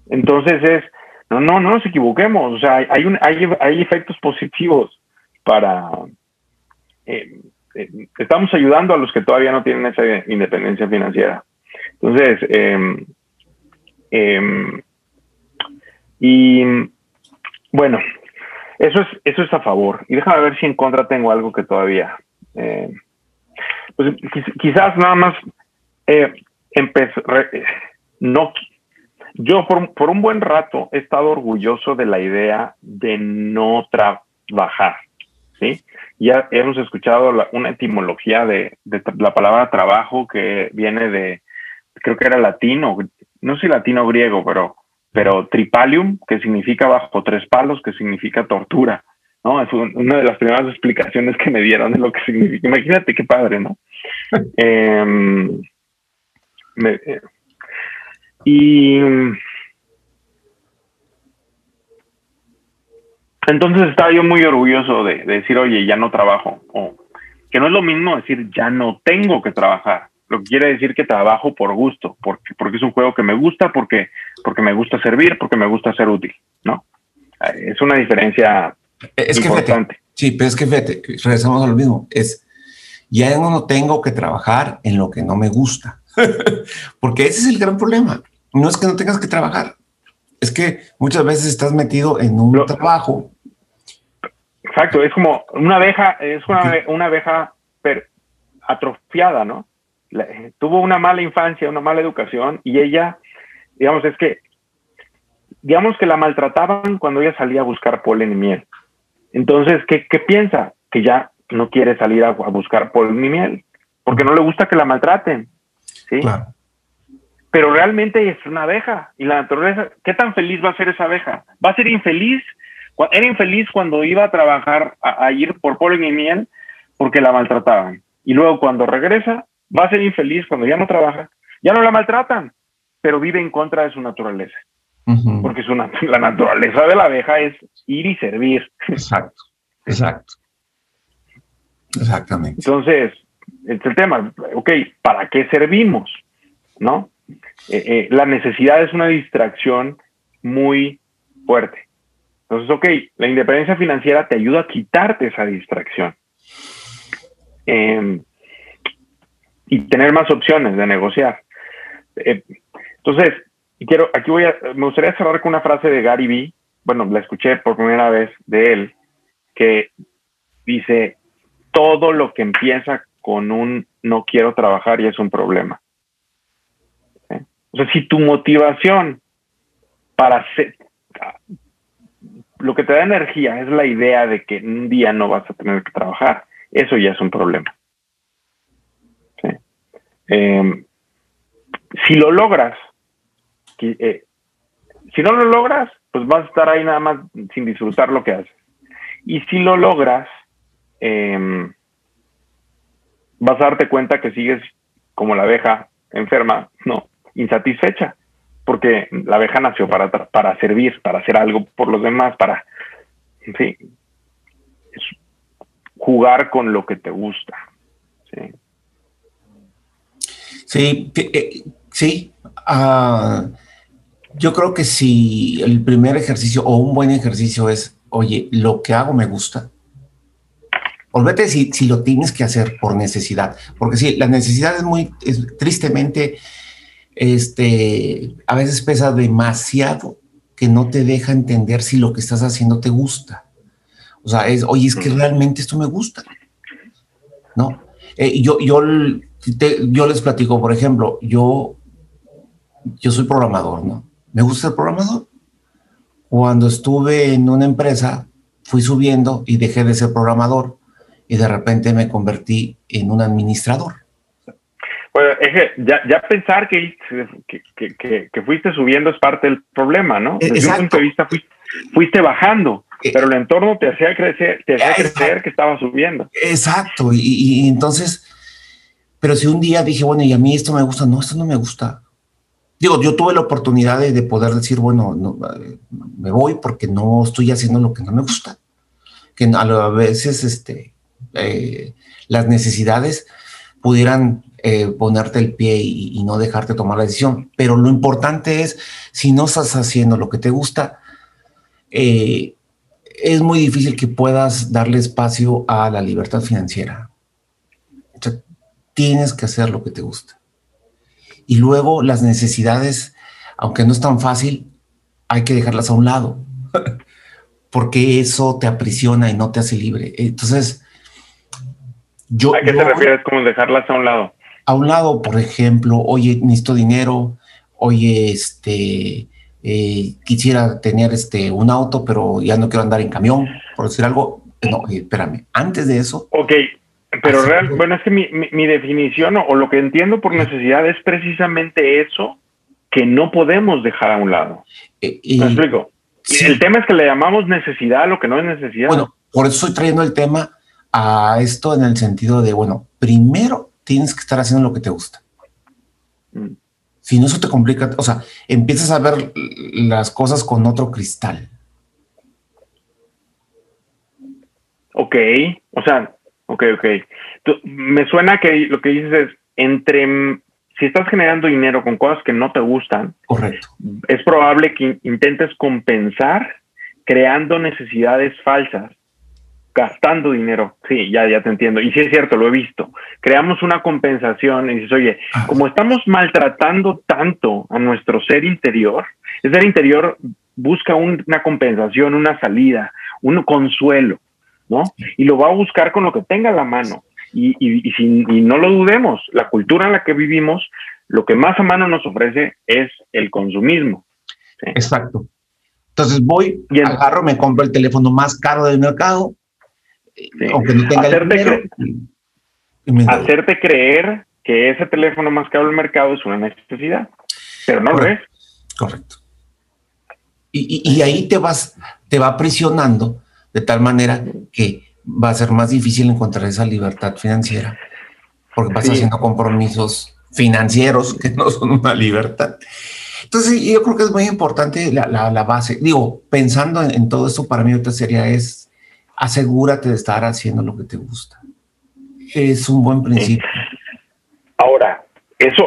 Entonces es, no, no, no nos equivoquemos. O sea, hay, un, hay, hay efectos positivos para... Eh, eh, estamos ayudando a los que todavía no tienen esa independencia financiera. Entonces, em, em, y bueno, eso es, eso es a favor. Y déjame ver si en contra tengo algo que todavía... Eh, pues quizás nada más eh, no yo por, un buen rato he estado orgulloso de la idea de no trabajar, ¿sí? Ya hemos escuchado una etimología de, la palabra trabajo que viene de, creo que era latino, no sé latino griego, pero, pero tripalium, que significa bajo tres palos, que significa tortura, ¿no? Es una de las primeras explicaciones que me dieron de lo que significa. Imagínate qué padre, ¿no? Em, eh, y entonces estaba yo muy orgulloso de, decir, oye, ya no trabajo. O que no es lo mismo decir, ya no tengo que trabajar. Lo que quiere decir que trabajo por gusto, porque, porque es un juego que me gusta, porque, porque me gusta servir, porque me gusta ser útil, ¿no? Es una diferencia es importante. sí, pero es que fíjate, regresamos a lo mismo. Es, ya no tengo que trabajar en lo que no me gusta. porque ese es el gran problema no es que no tengas que trabajar, es que muchas veces estás metido en un trabajo. Exacto, es como una abeja, es una, abeja atrofiada, ¿no? tuvo una mala infancia, una mala educación y ella, digamos, es que, digamos que la maltrataban cuando ella salía a buscar polen y miel. Entonces, ¿qué, piensa? Que ya no quiere salir a, buscar polen y miel, porque no le gusta que la maltraten. ¿sí? Claro pero realmente es una abeja. Y la naturaleza, ¿qué tan feliz va a ser esa abeja? Va a ser infeliz. Era infeliz cuando iba a trabajar, a, ir por polen y miel, porque la maltrataban. Y luego cuando regresa, va a ser infeliz cuando ya no trabaja. Ya no la maltratan, pero vive en contra de su naturaleza. Porque su, la naturaleza de la abeja es ir y servir. Exacto, exacto. Exactamente. Entonces, este es el tema, ok, ¿para qué servimos? ¿No? Eh, eh, la necesidad es una distracción muy fuerte. Entonces, ok, la independencia financiera te ayuda a quitarte esa distracción. Em, y tener más opciones de negociar. Eh, entonces, quiero, aquí voy a, me gustaría cerrar con una frase de Gary Vee. Bueno, la escuché por primera vez de él, que dice, todo lo que empieza con un no quiero trabajar y es un problema. O sea, si tu motivación para hacer, lo que te da energía es la idea de que un día no vas a tener que trabajar, eso ya es un problema. Em, si lo logras, eh, si no lo logras, pues vas a estar ahí nada más sin disfrutar lo que haces. Y si lo logras, em, vas a darte cuenta que sigues como la abeja enferma, no, insatisfecha, porque la abeja nació para, para servir, para hacer algo por los demás, para, fin, jugar con lo que te gusta. Sí. Sí, eh, sí. Ah, yo creo que si el primer ejercicio o un buen ejercicio es, oye, lo que hago me gusta. Olvídate si, si lo tienes que hacer por necesidad, porque sí, la necesidad es muy, tristemente, este, a veces pesa demasiado que no te deja entender si lo que estás haciendo te gusta. O sea, es, oye, es que realmente esto me gusta. ¿No? Eh, yo, yo yo les platico, por ejemplo, yo, yo soy programador, ¿no? Me gusta el programador. Cuando estuve en una empresa, fui subiendo y dejé de ser programador y de repente me convertí en un administrador. Bueno, es que ya, pensar que, que, fuiste subiendo es parte del problema, ¿no? Desde Exacto. un punto de vista fuiste, bajando, eh, pero el entorno te hacía crecer, te hacía crecer que estaba subiendo. Exacto, y entonces pero si un día dije, bueno, y a mí esto me gusta, no, esto no me gusta. Digo, yo tuve la oportunidad de, poder decir, bueno, no, eh, me voy porque no estoy haciendo lo que no me gusta. Que a veces este, eh, las necesidades pudieran eh, ponerte el pie y, no dejarte tomar la decisión. Pero lo importante es, si no estás haciendo lo que te gusta, es muy difícil que puedas darle espacio a la libertad financiera tienes que hacer lo que te gusta. Y luego las necesidades, aunque no es tan fácil, hay que dejarlas a un lado, porque eso te aprisiona y no te hace libre. Entonces, yo... ¿A qué te refieres con dejarlas a un lado? A un lado, por ejemplo, oye, necesito dinero, oye, este, eh, quisiera tener este, un auto, pero ya no quiero andar en camión, por decir algo. No, espérame, antes de eso. Ok, pero real, bueno, es que mi, mi, definición o, lo que entiendo por necesidad es precisamente eso que no podemos dejar a un lado. Eh, ¿Me explico? El tema es que le llamamos necesidad a lo que no es necesidad. Bueno, por eso estoy trayendo el tema a esto en el sentido de, bueno, primero tienes que estar haciendo lo que te gusta. Mm. Si no, eso te complica, o sea, empiezas a ver las cosas con otro cristal. Ok, o sea, Ok, ok. me suena que lo que dices es, entre, si estás generando dinero con cosas que no te gustan, Correcto. es probable que intentes compensar creando necesidades falsas, gastando dinero. Sí, ya, ya te entiendo. Y sí es cierto, lo he visto. Creamos una compensación y dices, oye, ah. como estamos maltratando tanto a nuestro ser interior, el ser interior busca una compensación, una salida, un consuelo. ¿No? Y lo va a buscar con lo que tenga a la mano. Y, y, si, no lo dudemos, la cultura en la que vivimos, lo que más a mano nos ofrece es el consumismo. Exacto. Entonces voy, y agarro, me compro el teléfono más caro del mercado, aunque no tenga hacerte, hacerte creer que ese teléfono más caro del mercado es una necesidad, pero no lo es. Correcto. Y, y, ahí te vas, te va presionando de tal manera que va a ser más difícil encontrar esa libertad financiera, porque vas haciendo compromisos financieros que no son una libertad. Entonces, yo creo que es muy importante la, la, base. Digo, pensando en, todo esto, para mí otra sería es asegúrate de estar haciendo lo que te gusta. Es un buen principio. Ahora, eso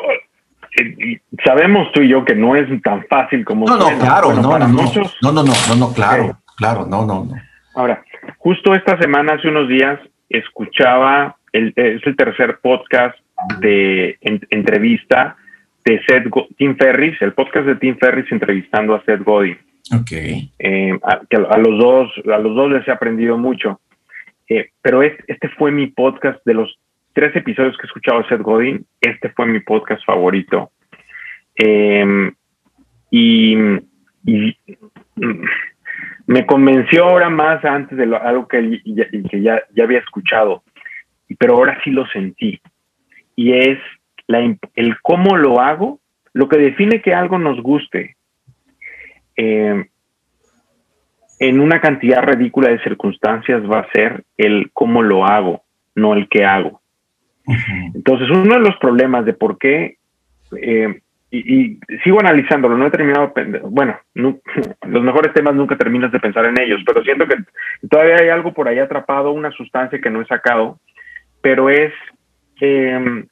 eh, sabemos tú y yo que no es tan fácil como. No, no, claro, no, no, no, no, no, no, no, claro, claro, no, no, no. Ahora, justo esta semana, hace unos días, escuchaba, el, es el tercer podcast de entrevista de Seth Tim Ferris, el podcast de Tim Ferris entrevistando a Seth Godin. Ok. Eh, a, que a, los dos, a los dos les he aprendido mucho. Eh, pero este fue mi podcast de los tres episodios que he escuchado a Seth Godin. Este fue mi podcast favorito. Em, y, me convenció ahora más antes de algo que, ya, que ya, había escuchado, pero ahora sí lo sentí. Y es la, el cómo lo hago, lo que define que algo nos guste. Em, en una cantidad ridícula de circunstancias va a ser el cómo lo hago, no el qué hago. Entonces, uno de los problemas de por qué, eh, y, sigo analizándolo, no he terminado, bueno, los mejores temas nunca terminas de pensar en ellos, pero siento que todavía hay algo por ahí atrapado, una sustancia que no he sacado, pero es em,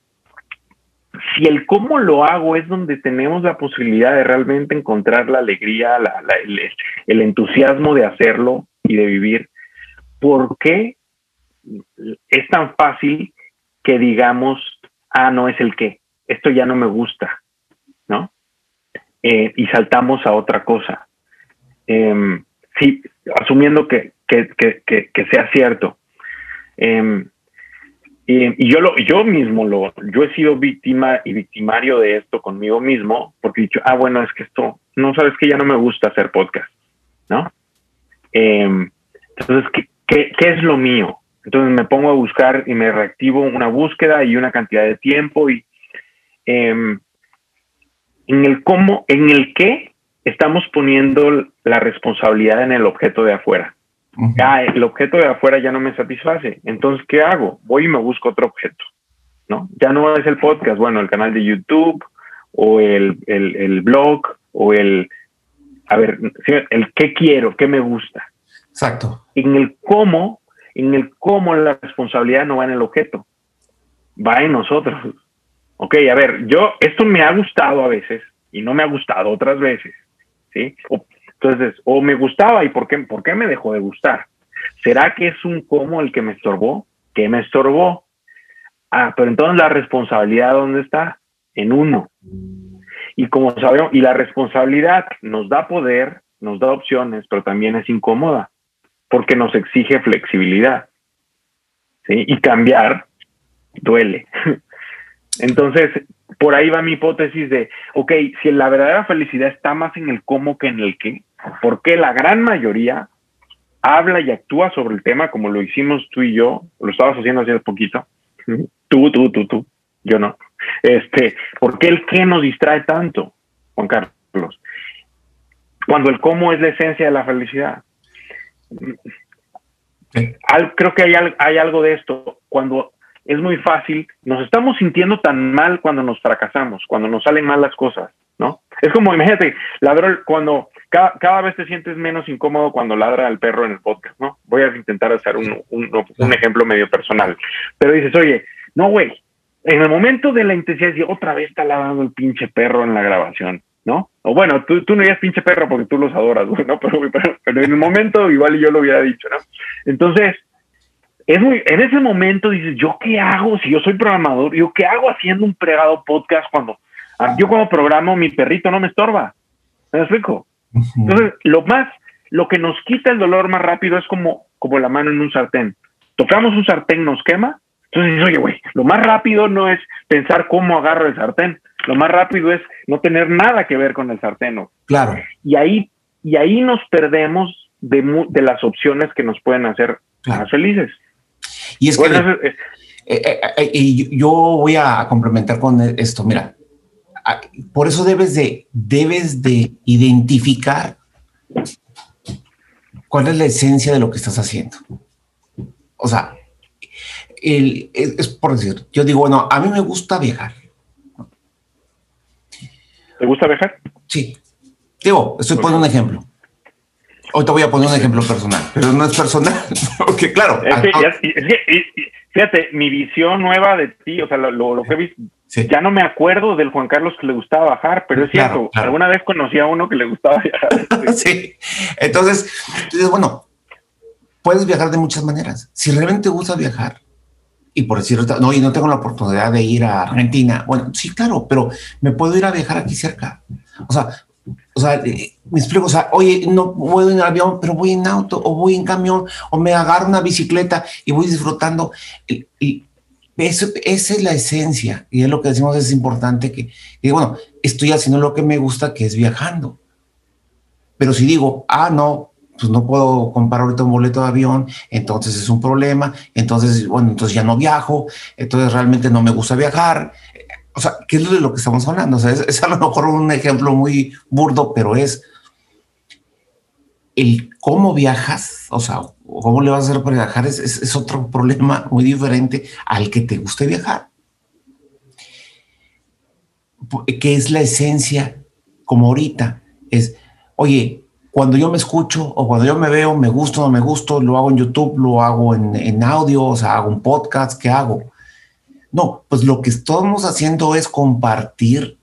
si el cómo lo hago es donde tenemos la posibilidad de realmente encontrar la alegría, el, entusiasmo de hacerlo y de vivir, ¿por qué es tan fácil que digamos, ah, no es el qué, esto ya no me gusta, ¿no? Eh, y saltamos a otra cosa. Em, sí, asumiendo que, sea cierto. Em, y, yo, lo, yo mismo, lo, yo he sido víctima y victimario de esto conmigo mismo, porque he dicho, ah, bueno, es que esto, no sabes que ya no me gusta hacer podcast, ¿no? Em, entonces, ¿qué, ¿qué, qué, es lo mío? Entonces me pongo a buscar y me reactivo una búsqueda y una cantidad de tiempo y en el cómo, en el qué estamos poniendo la responsabilidad en el objeto de afuera. Ah, el objeto de afuera ya no me satisface. Entonces, ¿qué hago? Voy y me busco otro objeto. ¿no? Ya no es el podcast, bueno, el canal de YouTube o el, el, blog o el, a ver, el qué quiero, qué me gusta. Exacto. En el cómo, en el cómo la responsabilidad no va en el objeto, va en nosotros. Ok, a ver, yo, esto me ha gustado a veces y no me ha gustado otras veces, ¿sí? Entonces, o me gustaba y ¿por qué, por qué me dejó de gustar? ¿Será que es un cómo el que me estorbó? ¿Qué me estorbó? Ah, pero entonces la responsabilidad, ¿dónde está? En uno. Y como sabemos, y la responsabilidad nos da poder, nos da opciones, pero también es incómoda, porque nos exige flexibilidad. ¿sí? Y cambiar duele. Entonces, por ahí va mi hipótesis de, ok, si la verdadera felicidad está más en el cómo que en el qué, porque la gran mayoría habla y actúa sobre el tema como lo hicimos tú y yo, lo estabas haciendo hace poquito, tú, tú, tú, tú, yo no. Este, ¿por qué el qué nos distrae tanto, Juan Carlos? Cuando el cómo es la esencia de la felicidad. creo que hay, hay algo de esto. Cuando es muy fácil, nos estamos sintiendo tan mal cuando nos fracasamos, cuando nos salen mal las cosas, ¿no? Es como, imagínate, ladró cuando cada, vez te sientes menos incómodo cuando ladra el perro en el podcast, ¿no? Voy a intentar hacer un, un, ejemplo medio personal, pero dices, oye, no, güey, en el momento de la intensidad, otra vez está ladrando el pinche perro en la grabación, ¿no? O bueno, tú, tú no eres pinche perro porque tú los adoras, ¿no? Pero, pero, pero en el momento igual yo lo hubiera dicho, ¿no? Entonces, es muy, en ese momento dices, ¿yo qué hago si yo soy programador? ¿Yo qué hago haciendo un pregado podcast cuando ah, yo como programo mi perrito no me estorba? ¿Me explico? Entonces, lo más, lo que nos quita el dolor más rápido es como, como la mano en un sartén. Tocamos un sartén, nos quema. Entonces dices, oye, güey, lo más rápido no es pensar cómo agarro el sartén. Lo más rápido es no tener nada que ver con el sartén. Claro. Y ahí, y ahí nos perdemos de, de las opciones que nos pueden hacer más felices. Y es que eh, eh, eh, yo voy a complementar con esto, mira, por eso debes de, debes de identificar cuál es la esencia de lo que estás haciendo. O sea, es, por decir, yo digo, bueno, a mí me gusta viajar. ¿Te gusta viajar? Sí. Digo, estoy poniendo un ejemplo. Hoy te voy a poner un ejemplo personal, pero no es personal, porque claro. fíjate, mi visión nueva de ti, o sea, lo, que he visto, ya no me acuerdo del Juan Carlos que le gustaba bajar, pero es cierto, alguna vez conocí a uno que le gustaba viajar. sí, entonces, bueno, puedes viajar de muchas maneras. Si realmente te gusta viajar, y por decir, no, y no tengo la oportunidad de ir a Argentina, bueno, sí, claro, pero me puedo ir a viajar aquí cerca. O sea, o sea, eh, me explico, o sea, oye, no puedo en avión, pero voy en auto, o voy en camión, o me agarro una bicicleta y voy disfrutando. Y, Eso, esa es la esencia y es lo que decimos, es importante que, que, bueno, estoy haciendo lo que me gusta, que es viajando. Pero si digo, ah, no, pues no puedo comprar ahorita un boleto de avión, entonces es un problema, entonces, bueno, entonces ya no viajo, entonces realmente no me gusta viajar. O sea, ¿qué es de lo que estamos hablando? O sea, es, a lo mejor un ejemplo muy burdo, pero es el cómo viajas, o sea, cómo le vas a hacer para viajar es, otro problema muy diferente al que te guste viajar. Que es la esencia, como ahorita, es, oye, cuando yo me escucho o cuando yo me veo, me gusto o no me gusto, lo hago en YouTube, lo hago en, audio, o sea, hago un podcast, ¿qué hago? No, pues lo que estamos haciendo es compartir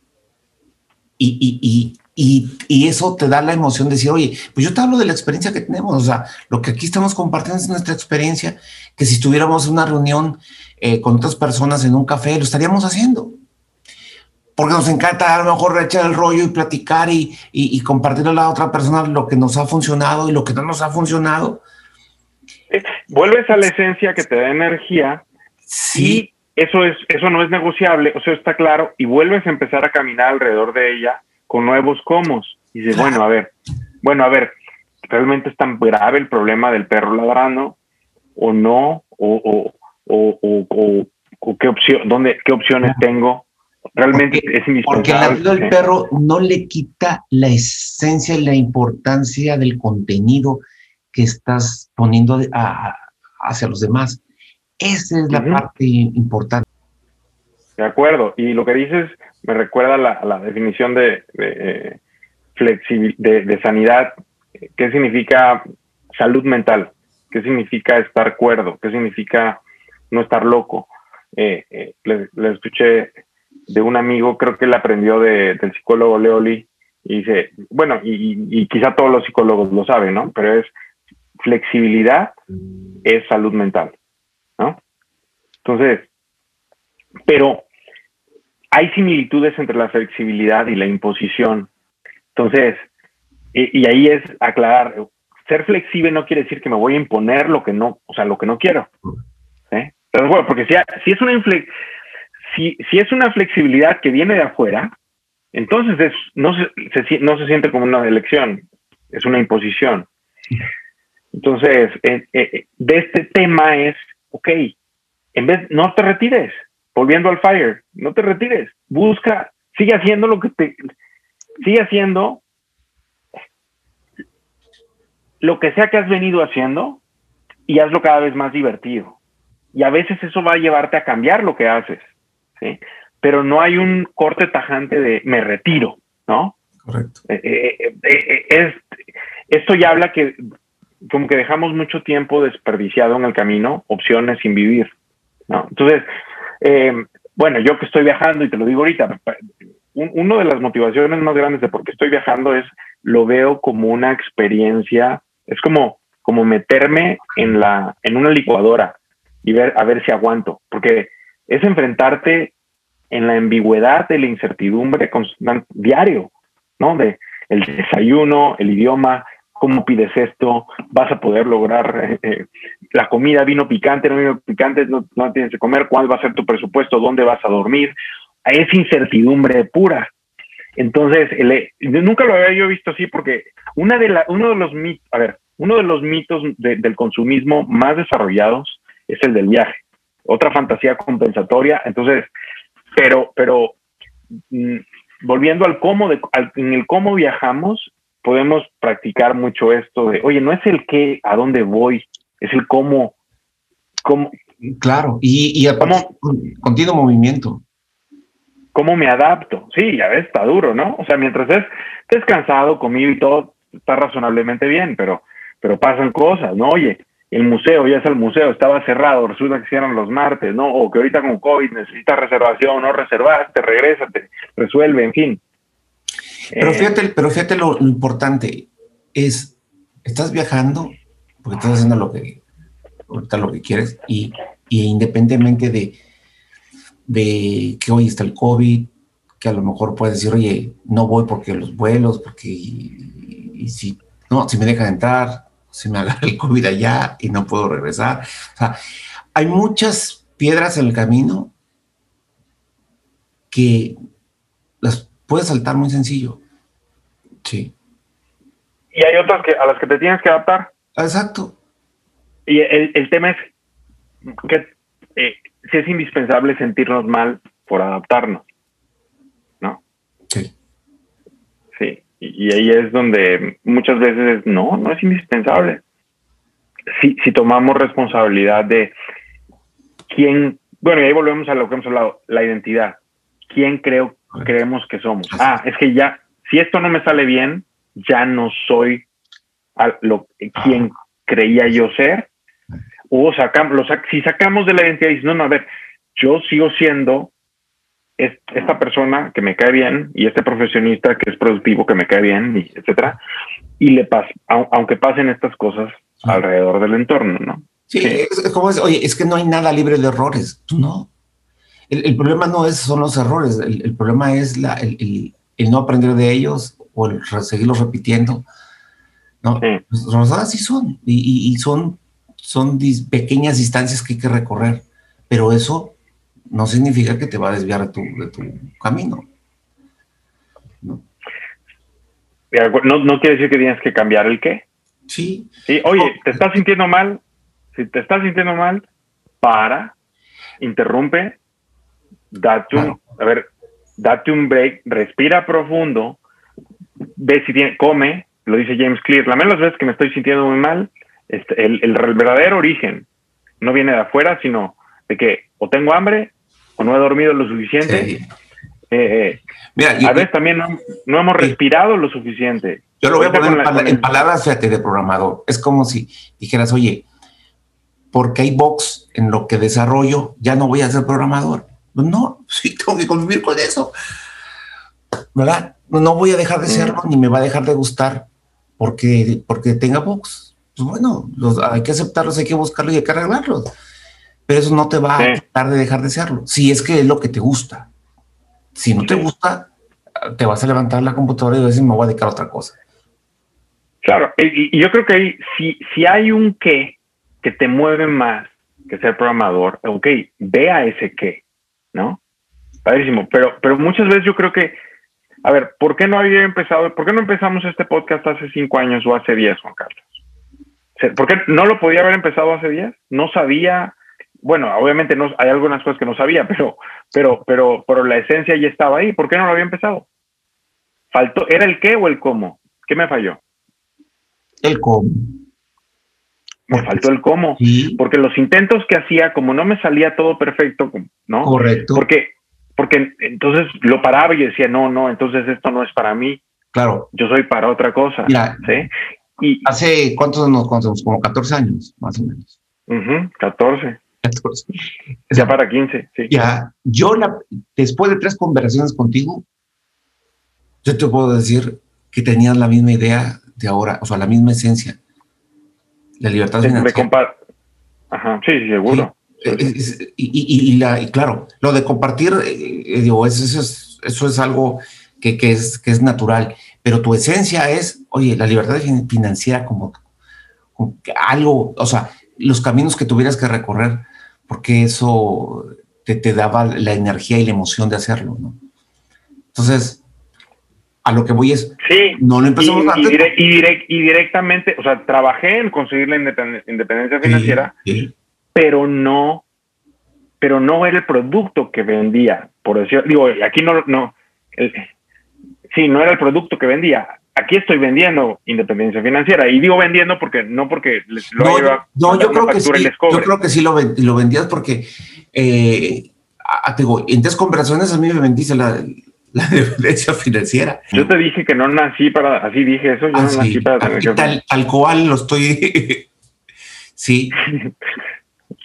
y, y, eso te da la emoción de decir, oye, pues yo te hablo de la experiencia que tenemos, o sea, lo que aquí estamos compartiendo es nuestra experiencia, que si estuviéramos en una reunión eh, con otras personas en un café, lo estaríamos haciendo porque nos encanta a lo mejor echar el rollo y platicar y, y, compartir a la otra persona lo que nos ha funcionado y lo que no nos ha funcionado. Vuelves a la esencia que te da energía sí. Eso, es, eso no es negociable, eso está claro, y vuelves a empezar a caminar alrededor de ella con nuevos comos. Y dices, bueno, a ver, bueno, a ver, ¿realmente es tan grave el problema del perro ladrando o no? ¿O, o, o, o qué, opción, dónde, qué opciones tengo? Realmente es indispensable. Porque el ladrido del perro no le quita la esencia y la importancia del contenido que estás poniendo hacia los demás. Esa es la parte importante. De acuerdo. Y lo que dices me recuerda a la, definición de, de, de, sanidad. ¿Qué significa salud mental? ¿Qué significa estar cuerdo? ¿Qué significa no estar loco? Eh, eh, le, escuché de un amigo, creo que él aprendió de, del psicólogo Leoli, y dice, bueno, y, quizá todos los psicólogos lo saben, ¿no? Pero es flexibilidad es salud mental. Entonces, pero hay similitudes entre la flexibilidad y la imposición. Entonces, y, ahí es aclarar, ser flexible no quiere decir que me voy a imponer lo que no, o sea, lo que no quiero. ¿eh? Pero bueno, porque si, si es una si, es una flexibilidad que viene de afuera, entonces no, se, no se siente como una elección, es una imposición. Entonces, eh, eh, de este tema es, ok, en vez, no te retires, volviendo al fire, no te retires, busca, sigue haciendo lo que te, sigue haciendo lo que sea que has venido haciendo y hazlo cada vez más divertido. Y a veces eso va a llevarte a cambiar lo que haces. Pero no hay un corte tajante de me retiro, ¿no? Correcto. Eh, eh, eh, es, esto ya habla que como que dejamos mucho tiempo desperdiciado en el camino, opciones sin vivir, ¿no? Entonces, bueno, yo que estoy viajando y te lo digo ahorita, una de las motivaciones más grandes de por qué estoy viajando es lo veo como una experiencia, es como, como meterme en la, en una licuadora y ver a ver si aguanto, porque es enfrentarte en la ambigüedad de la incertidumbre constante, diario, ¿no? De el desayuno, el idioma, cómo pides esto, vas a poder lograr eh, eh, la comida, vino picante, no vino picante, no, tienes que comer, cuál va a ser tu presupuesto, dónde vas a dormir. Es incertidumbre pura. Entonces, nunca lo había yo visto así porque una de la, uno de los mitos, a ver, uno de los mitos del consumismo más desarrollados es el del viaje otra fantasía compensatoria. Entonces, pero, pero mm, volviendo al cómo, de, en el cómo viajamos, podemos practicar mucho esto de, oye, no es el qué, a dónde voy, es el cómo. cómo claro, y, y cómo, continuo movimiento. ¿Cómo me adapto? Sí, ya ves, está duro, ¿no? O sea, mientras estés, estés cansado, comido y todo, está razonablemente bien, pero, pero pasan cosas, ¿no? Oye, el museo, ya es el museo, estaba cerrado, resulta que cierran los martes, ¿no? O que ahorita con COVID necesitas reservación, no reservaste, regrésate, resuelve, en fin. Pero eh, fíjate, pero fíjate lo, importante, es, estás viajando, porque estás haciendo lo que, ahorita lo que quieres, y, independientemente de, de que hoy está el COVID, que a lo mejor puedes decir, oye, no voy porque los vuelos, porque y si, no, si me dejan entrar, se me agarra el COVID allá y no puedo regresar. O sea, hay muchas piedras en el camino que puedes saltar muy sencillo. Sí. Y hay otras que, a las que te tienes que adaptar. Exacto. Y el, tema es que eh, si es indispensable sentirnos mal por adaptarnos, ¿no? Sí. Sí, y, ahí es donde muchas veces no, no es indispensable. Si, si tomamos responsabilidad de quién, bueno, y ahí volvemos a lo que hemos hablado, la identidad. ¿Quién creo, creemos que somos? Ah, es que ya, si esto no me sale bien, ya no soy a lo, quien ah. creía yo ser. O sacamos, si sacamos de la identidad y no, no, a ver, yo sigo siendo esta persona que me cae bien y este profesionista que es productivo, que me cae bien, y etcétera. Y le pasa, aunque pasen estas cosas alrededor del entorno, ¿no? Sí, Es, como es, oye, es que no hay nada libre de errores, tú no. El, problema no es, son los errores, el, problema es la, el, no aprender de ellos o el seguirlos repitiendo. ¿no? Pues, los así son, y, son, son pequeñas distancias que hay que recorrer, pero eso no significa que te va a desviar de tu, de tu camino. ¿no? ¿no? quiere decir que tienes que cambiar el qué. Sí. sí. Oye, ¿te estás sintiendo mal? Si te estás sintiendo mal, para, interrumpe, date un, a ver, date un break, respira profundo, ve si tiene, come, lo dice James Clear, la menos veces que me estoy sintiendo muy mal, este, el, el, verdadero origen no viene de afuera, sino de que o tengo hambre o no he dormido lo suficiente. Eh, eh, a veces también no, hemos respirado lo suficiente. Yo lo voy a poner en, palabras, fíjate, de programador. Es como si dijeras, oye, porque hay box en lo que desarrollo, ya no voy a ser programador. No, sí, tengo que convivir con eso. ¿Verdad? No voy a dejar de serlo ni me va a dejar de gustar porque, porque tenga box. Pues bueno, hay que aceptarlos, hay que buscarlos y hay que arreglarlos. Pero eso no te va a tratar de dejar de serlo. Si es que es lo que te gusta. Si no te gusta, te vas a levantar la computadora y decir, me voy a dedicar a otra cosa. Claro, y, yo creo que si, si hay un qué que te mueve más que ser programador, ok, vea ese qué, ¿no? Padrísimo, pero, pero muchas veces yo creo que, a ver, ¿por qué no había empezado, por qué no empezamos este podcast hace cinco años o hace diez, Juan Carlos? ¿Por qué no lo podía haber empezado hace diez? No sabía, bueno, obviamente no, hay algunas cosas que no sabía, pero, pero, pero, pero la esencia ya estaba ahí. ¿Por qué no lo había empezado? Faltó, ¿era el qué o el cómo? ¿Qué me falló? El cómo me faltó el cómo, porque los intentos que hacía, como no me salía todo perfecto, ¿no? Correcto. Porque, porque entonces lo paraba y decía, no, no, entonces esto no es para mí. Claro. Yo soy para otra cosa. ¿sí? Y, ¿Hace cuántos nos conocemos? Como 14 años, más o menos. 14. 14. Ya para 15, sí. Ya, yo después de tres conversaciones contigo, yo te puedo decir que tenías la misma idea de ahora, o sea, la misma esencia la libertad financiera. Ajá, sí, seguro. y, y, claro, lo de compartir, eh, eh, digo, eso, es, eso es algo que, que, es, que es natural, pero tu esencia es, oye, la libertad financiera como, algo, o sea, los caminos que tuvieras que recorrer, porque eso te, te daba la energía y la emoción de hacerlo, ¿no? Entonces, a lo que voy es, sí, no lo empezamos y, antes. Y, directamente, o sea, trabajé en conseguir la independencia financiera, pero no, pero no era el producto que vendía, por decir, digo, aquí no, no, sí, no era el producto que vendía. Aquí estoy vendiendo independencia financiera y digo vendiendo porque no porque lo no, yo creo que sí, yo creo que sí lo, lo vendías porque eh, digo, en tres conversaciones a mí me vendiste la, la dependencia financiera. Yo te dije que no nací para, así dije eso, yo no ah, nací para tener tal, tal cual lo estoy, sí.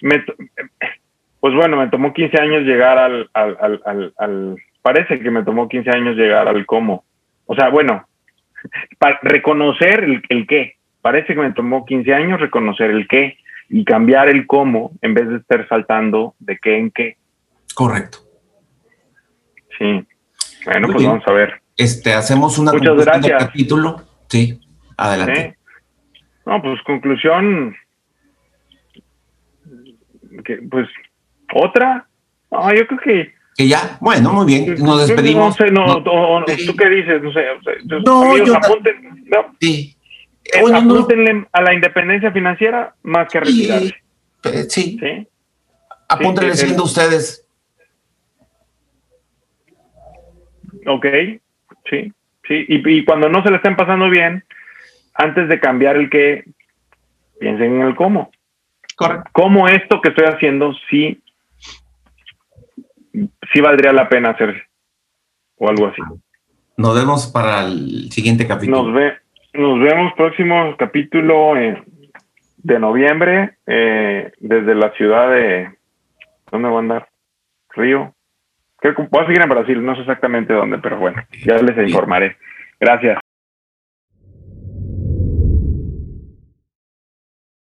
pues bueno, me tomó 15 años llegar al, al, al, al, parece que me tomó 15 años llegar al cómo. O sea, bueno, para reconocer el, el qué. Parece que me tomó 15 años reconocer el qué y cambiar el cómo en vez de estar saltando de qué en qué. Correcto. Sí. Bueno, pues vamos a ver. Este, hacemos una Muchas gracias. capítulo. Sí, adelante. No, pues conclusión. Que, pues ¿Otra? No, yo creo que... Que ya, bueno, muy bien, nos despedimos. No sé, no, no, ¿tú qué dices? No sé, no, yo... Apunten, no. Sí. Eh, apúntenle a la independencia financiera más que a retirarse. Sí. sí. Apúntenle siendo ustedes. Ok, sí, sí. Y, y, cuando no se le estén pasando bien, antes de cambiar el qué, piensen en el cómo. Correcto. ¿Cómo esto que estoy haciendo sí, sí valdría la pena hacerse? O algo así. Nos vemos para el siguiente capítulo. Nos, ve, nos vemos próximo capítulo de noviembre eh, desde la ciudad de... ¿Dónde voy a andar? Río. Creo que voy a seguir en Brasil, no sé exactamente dónde, pero bueno, ya les informaré. Gracias.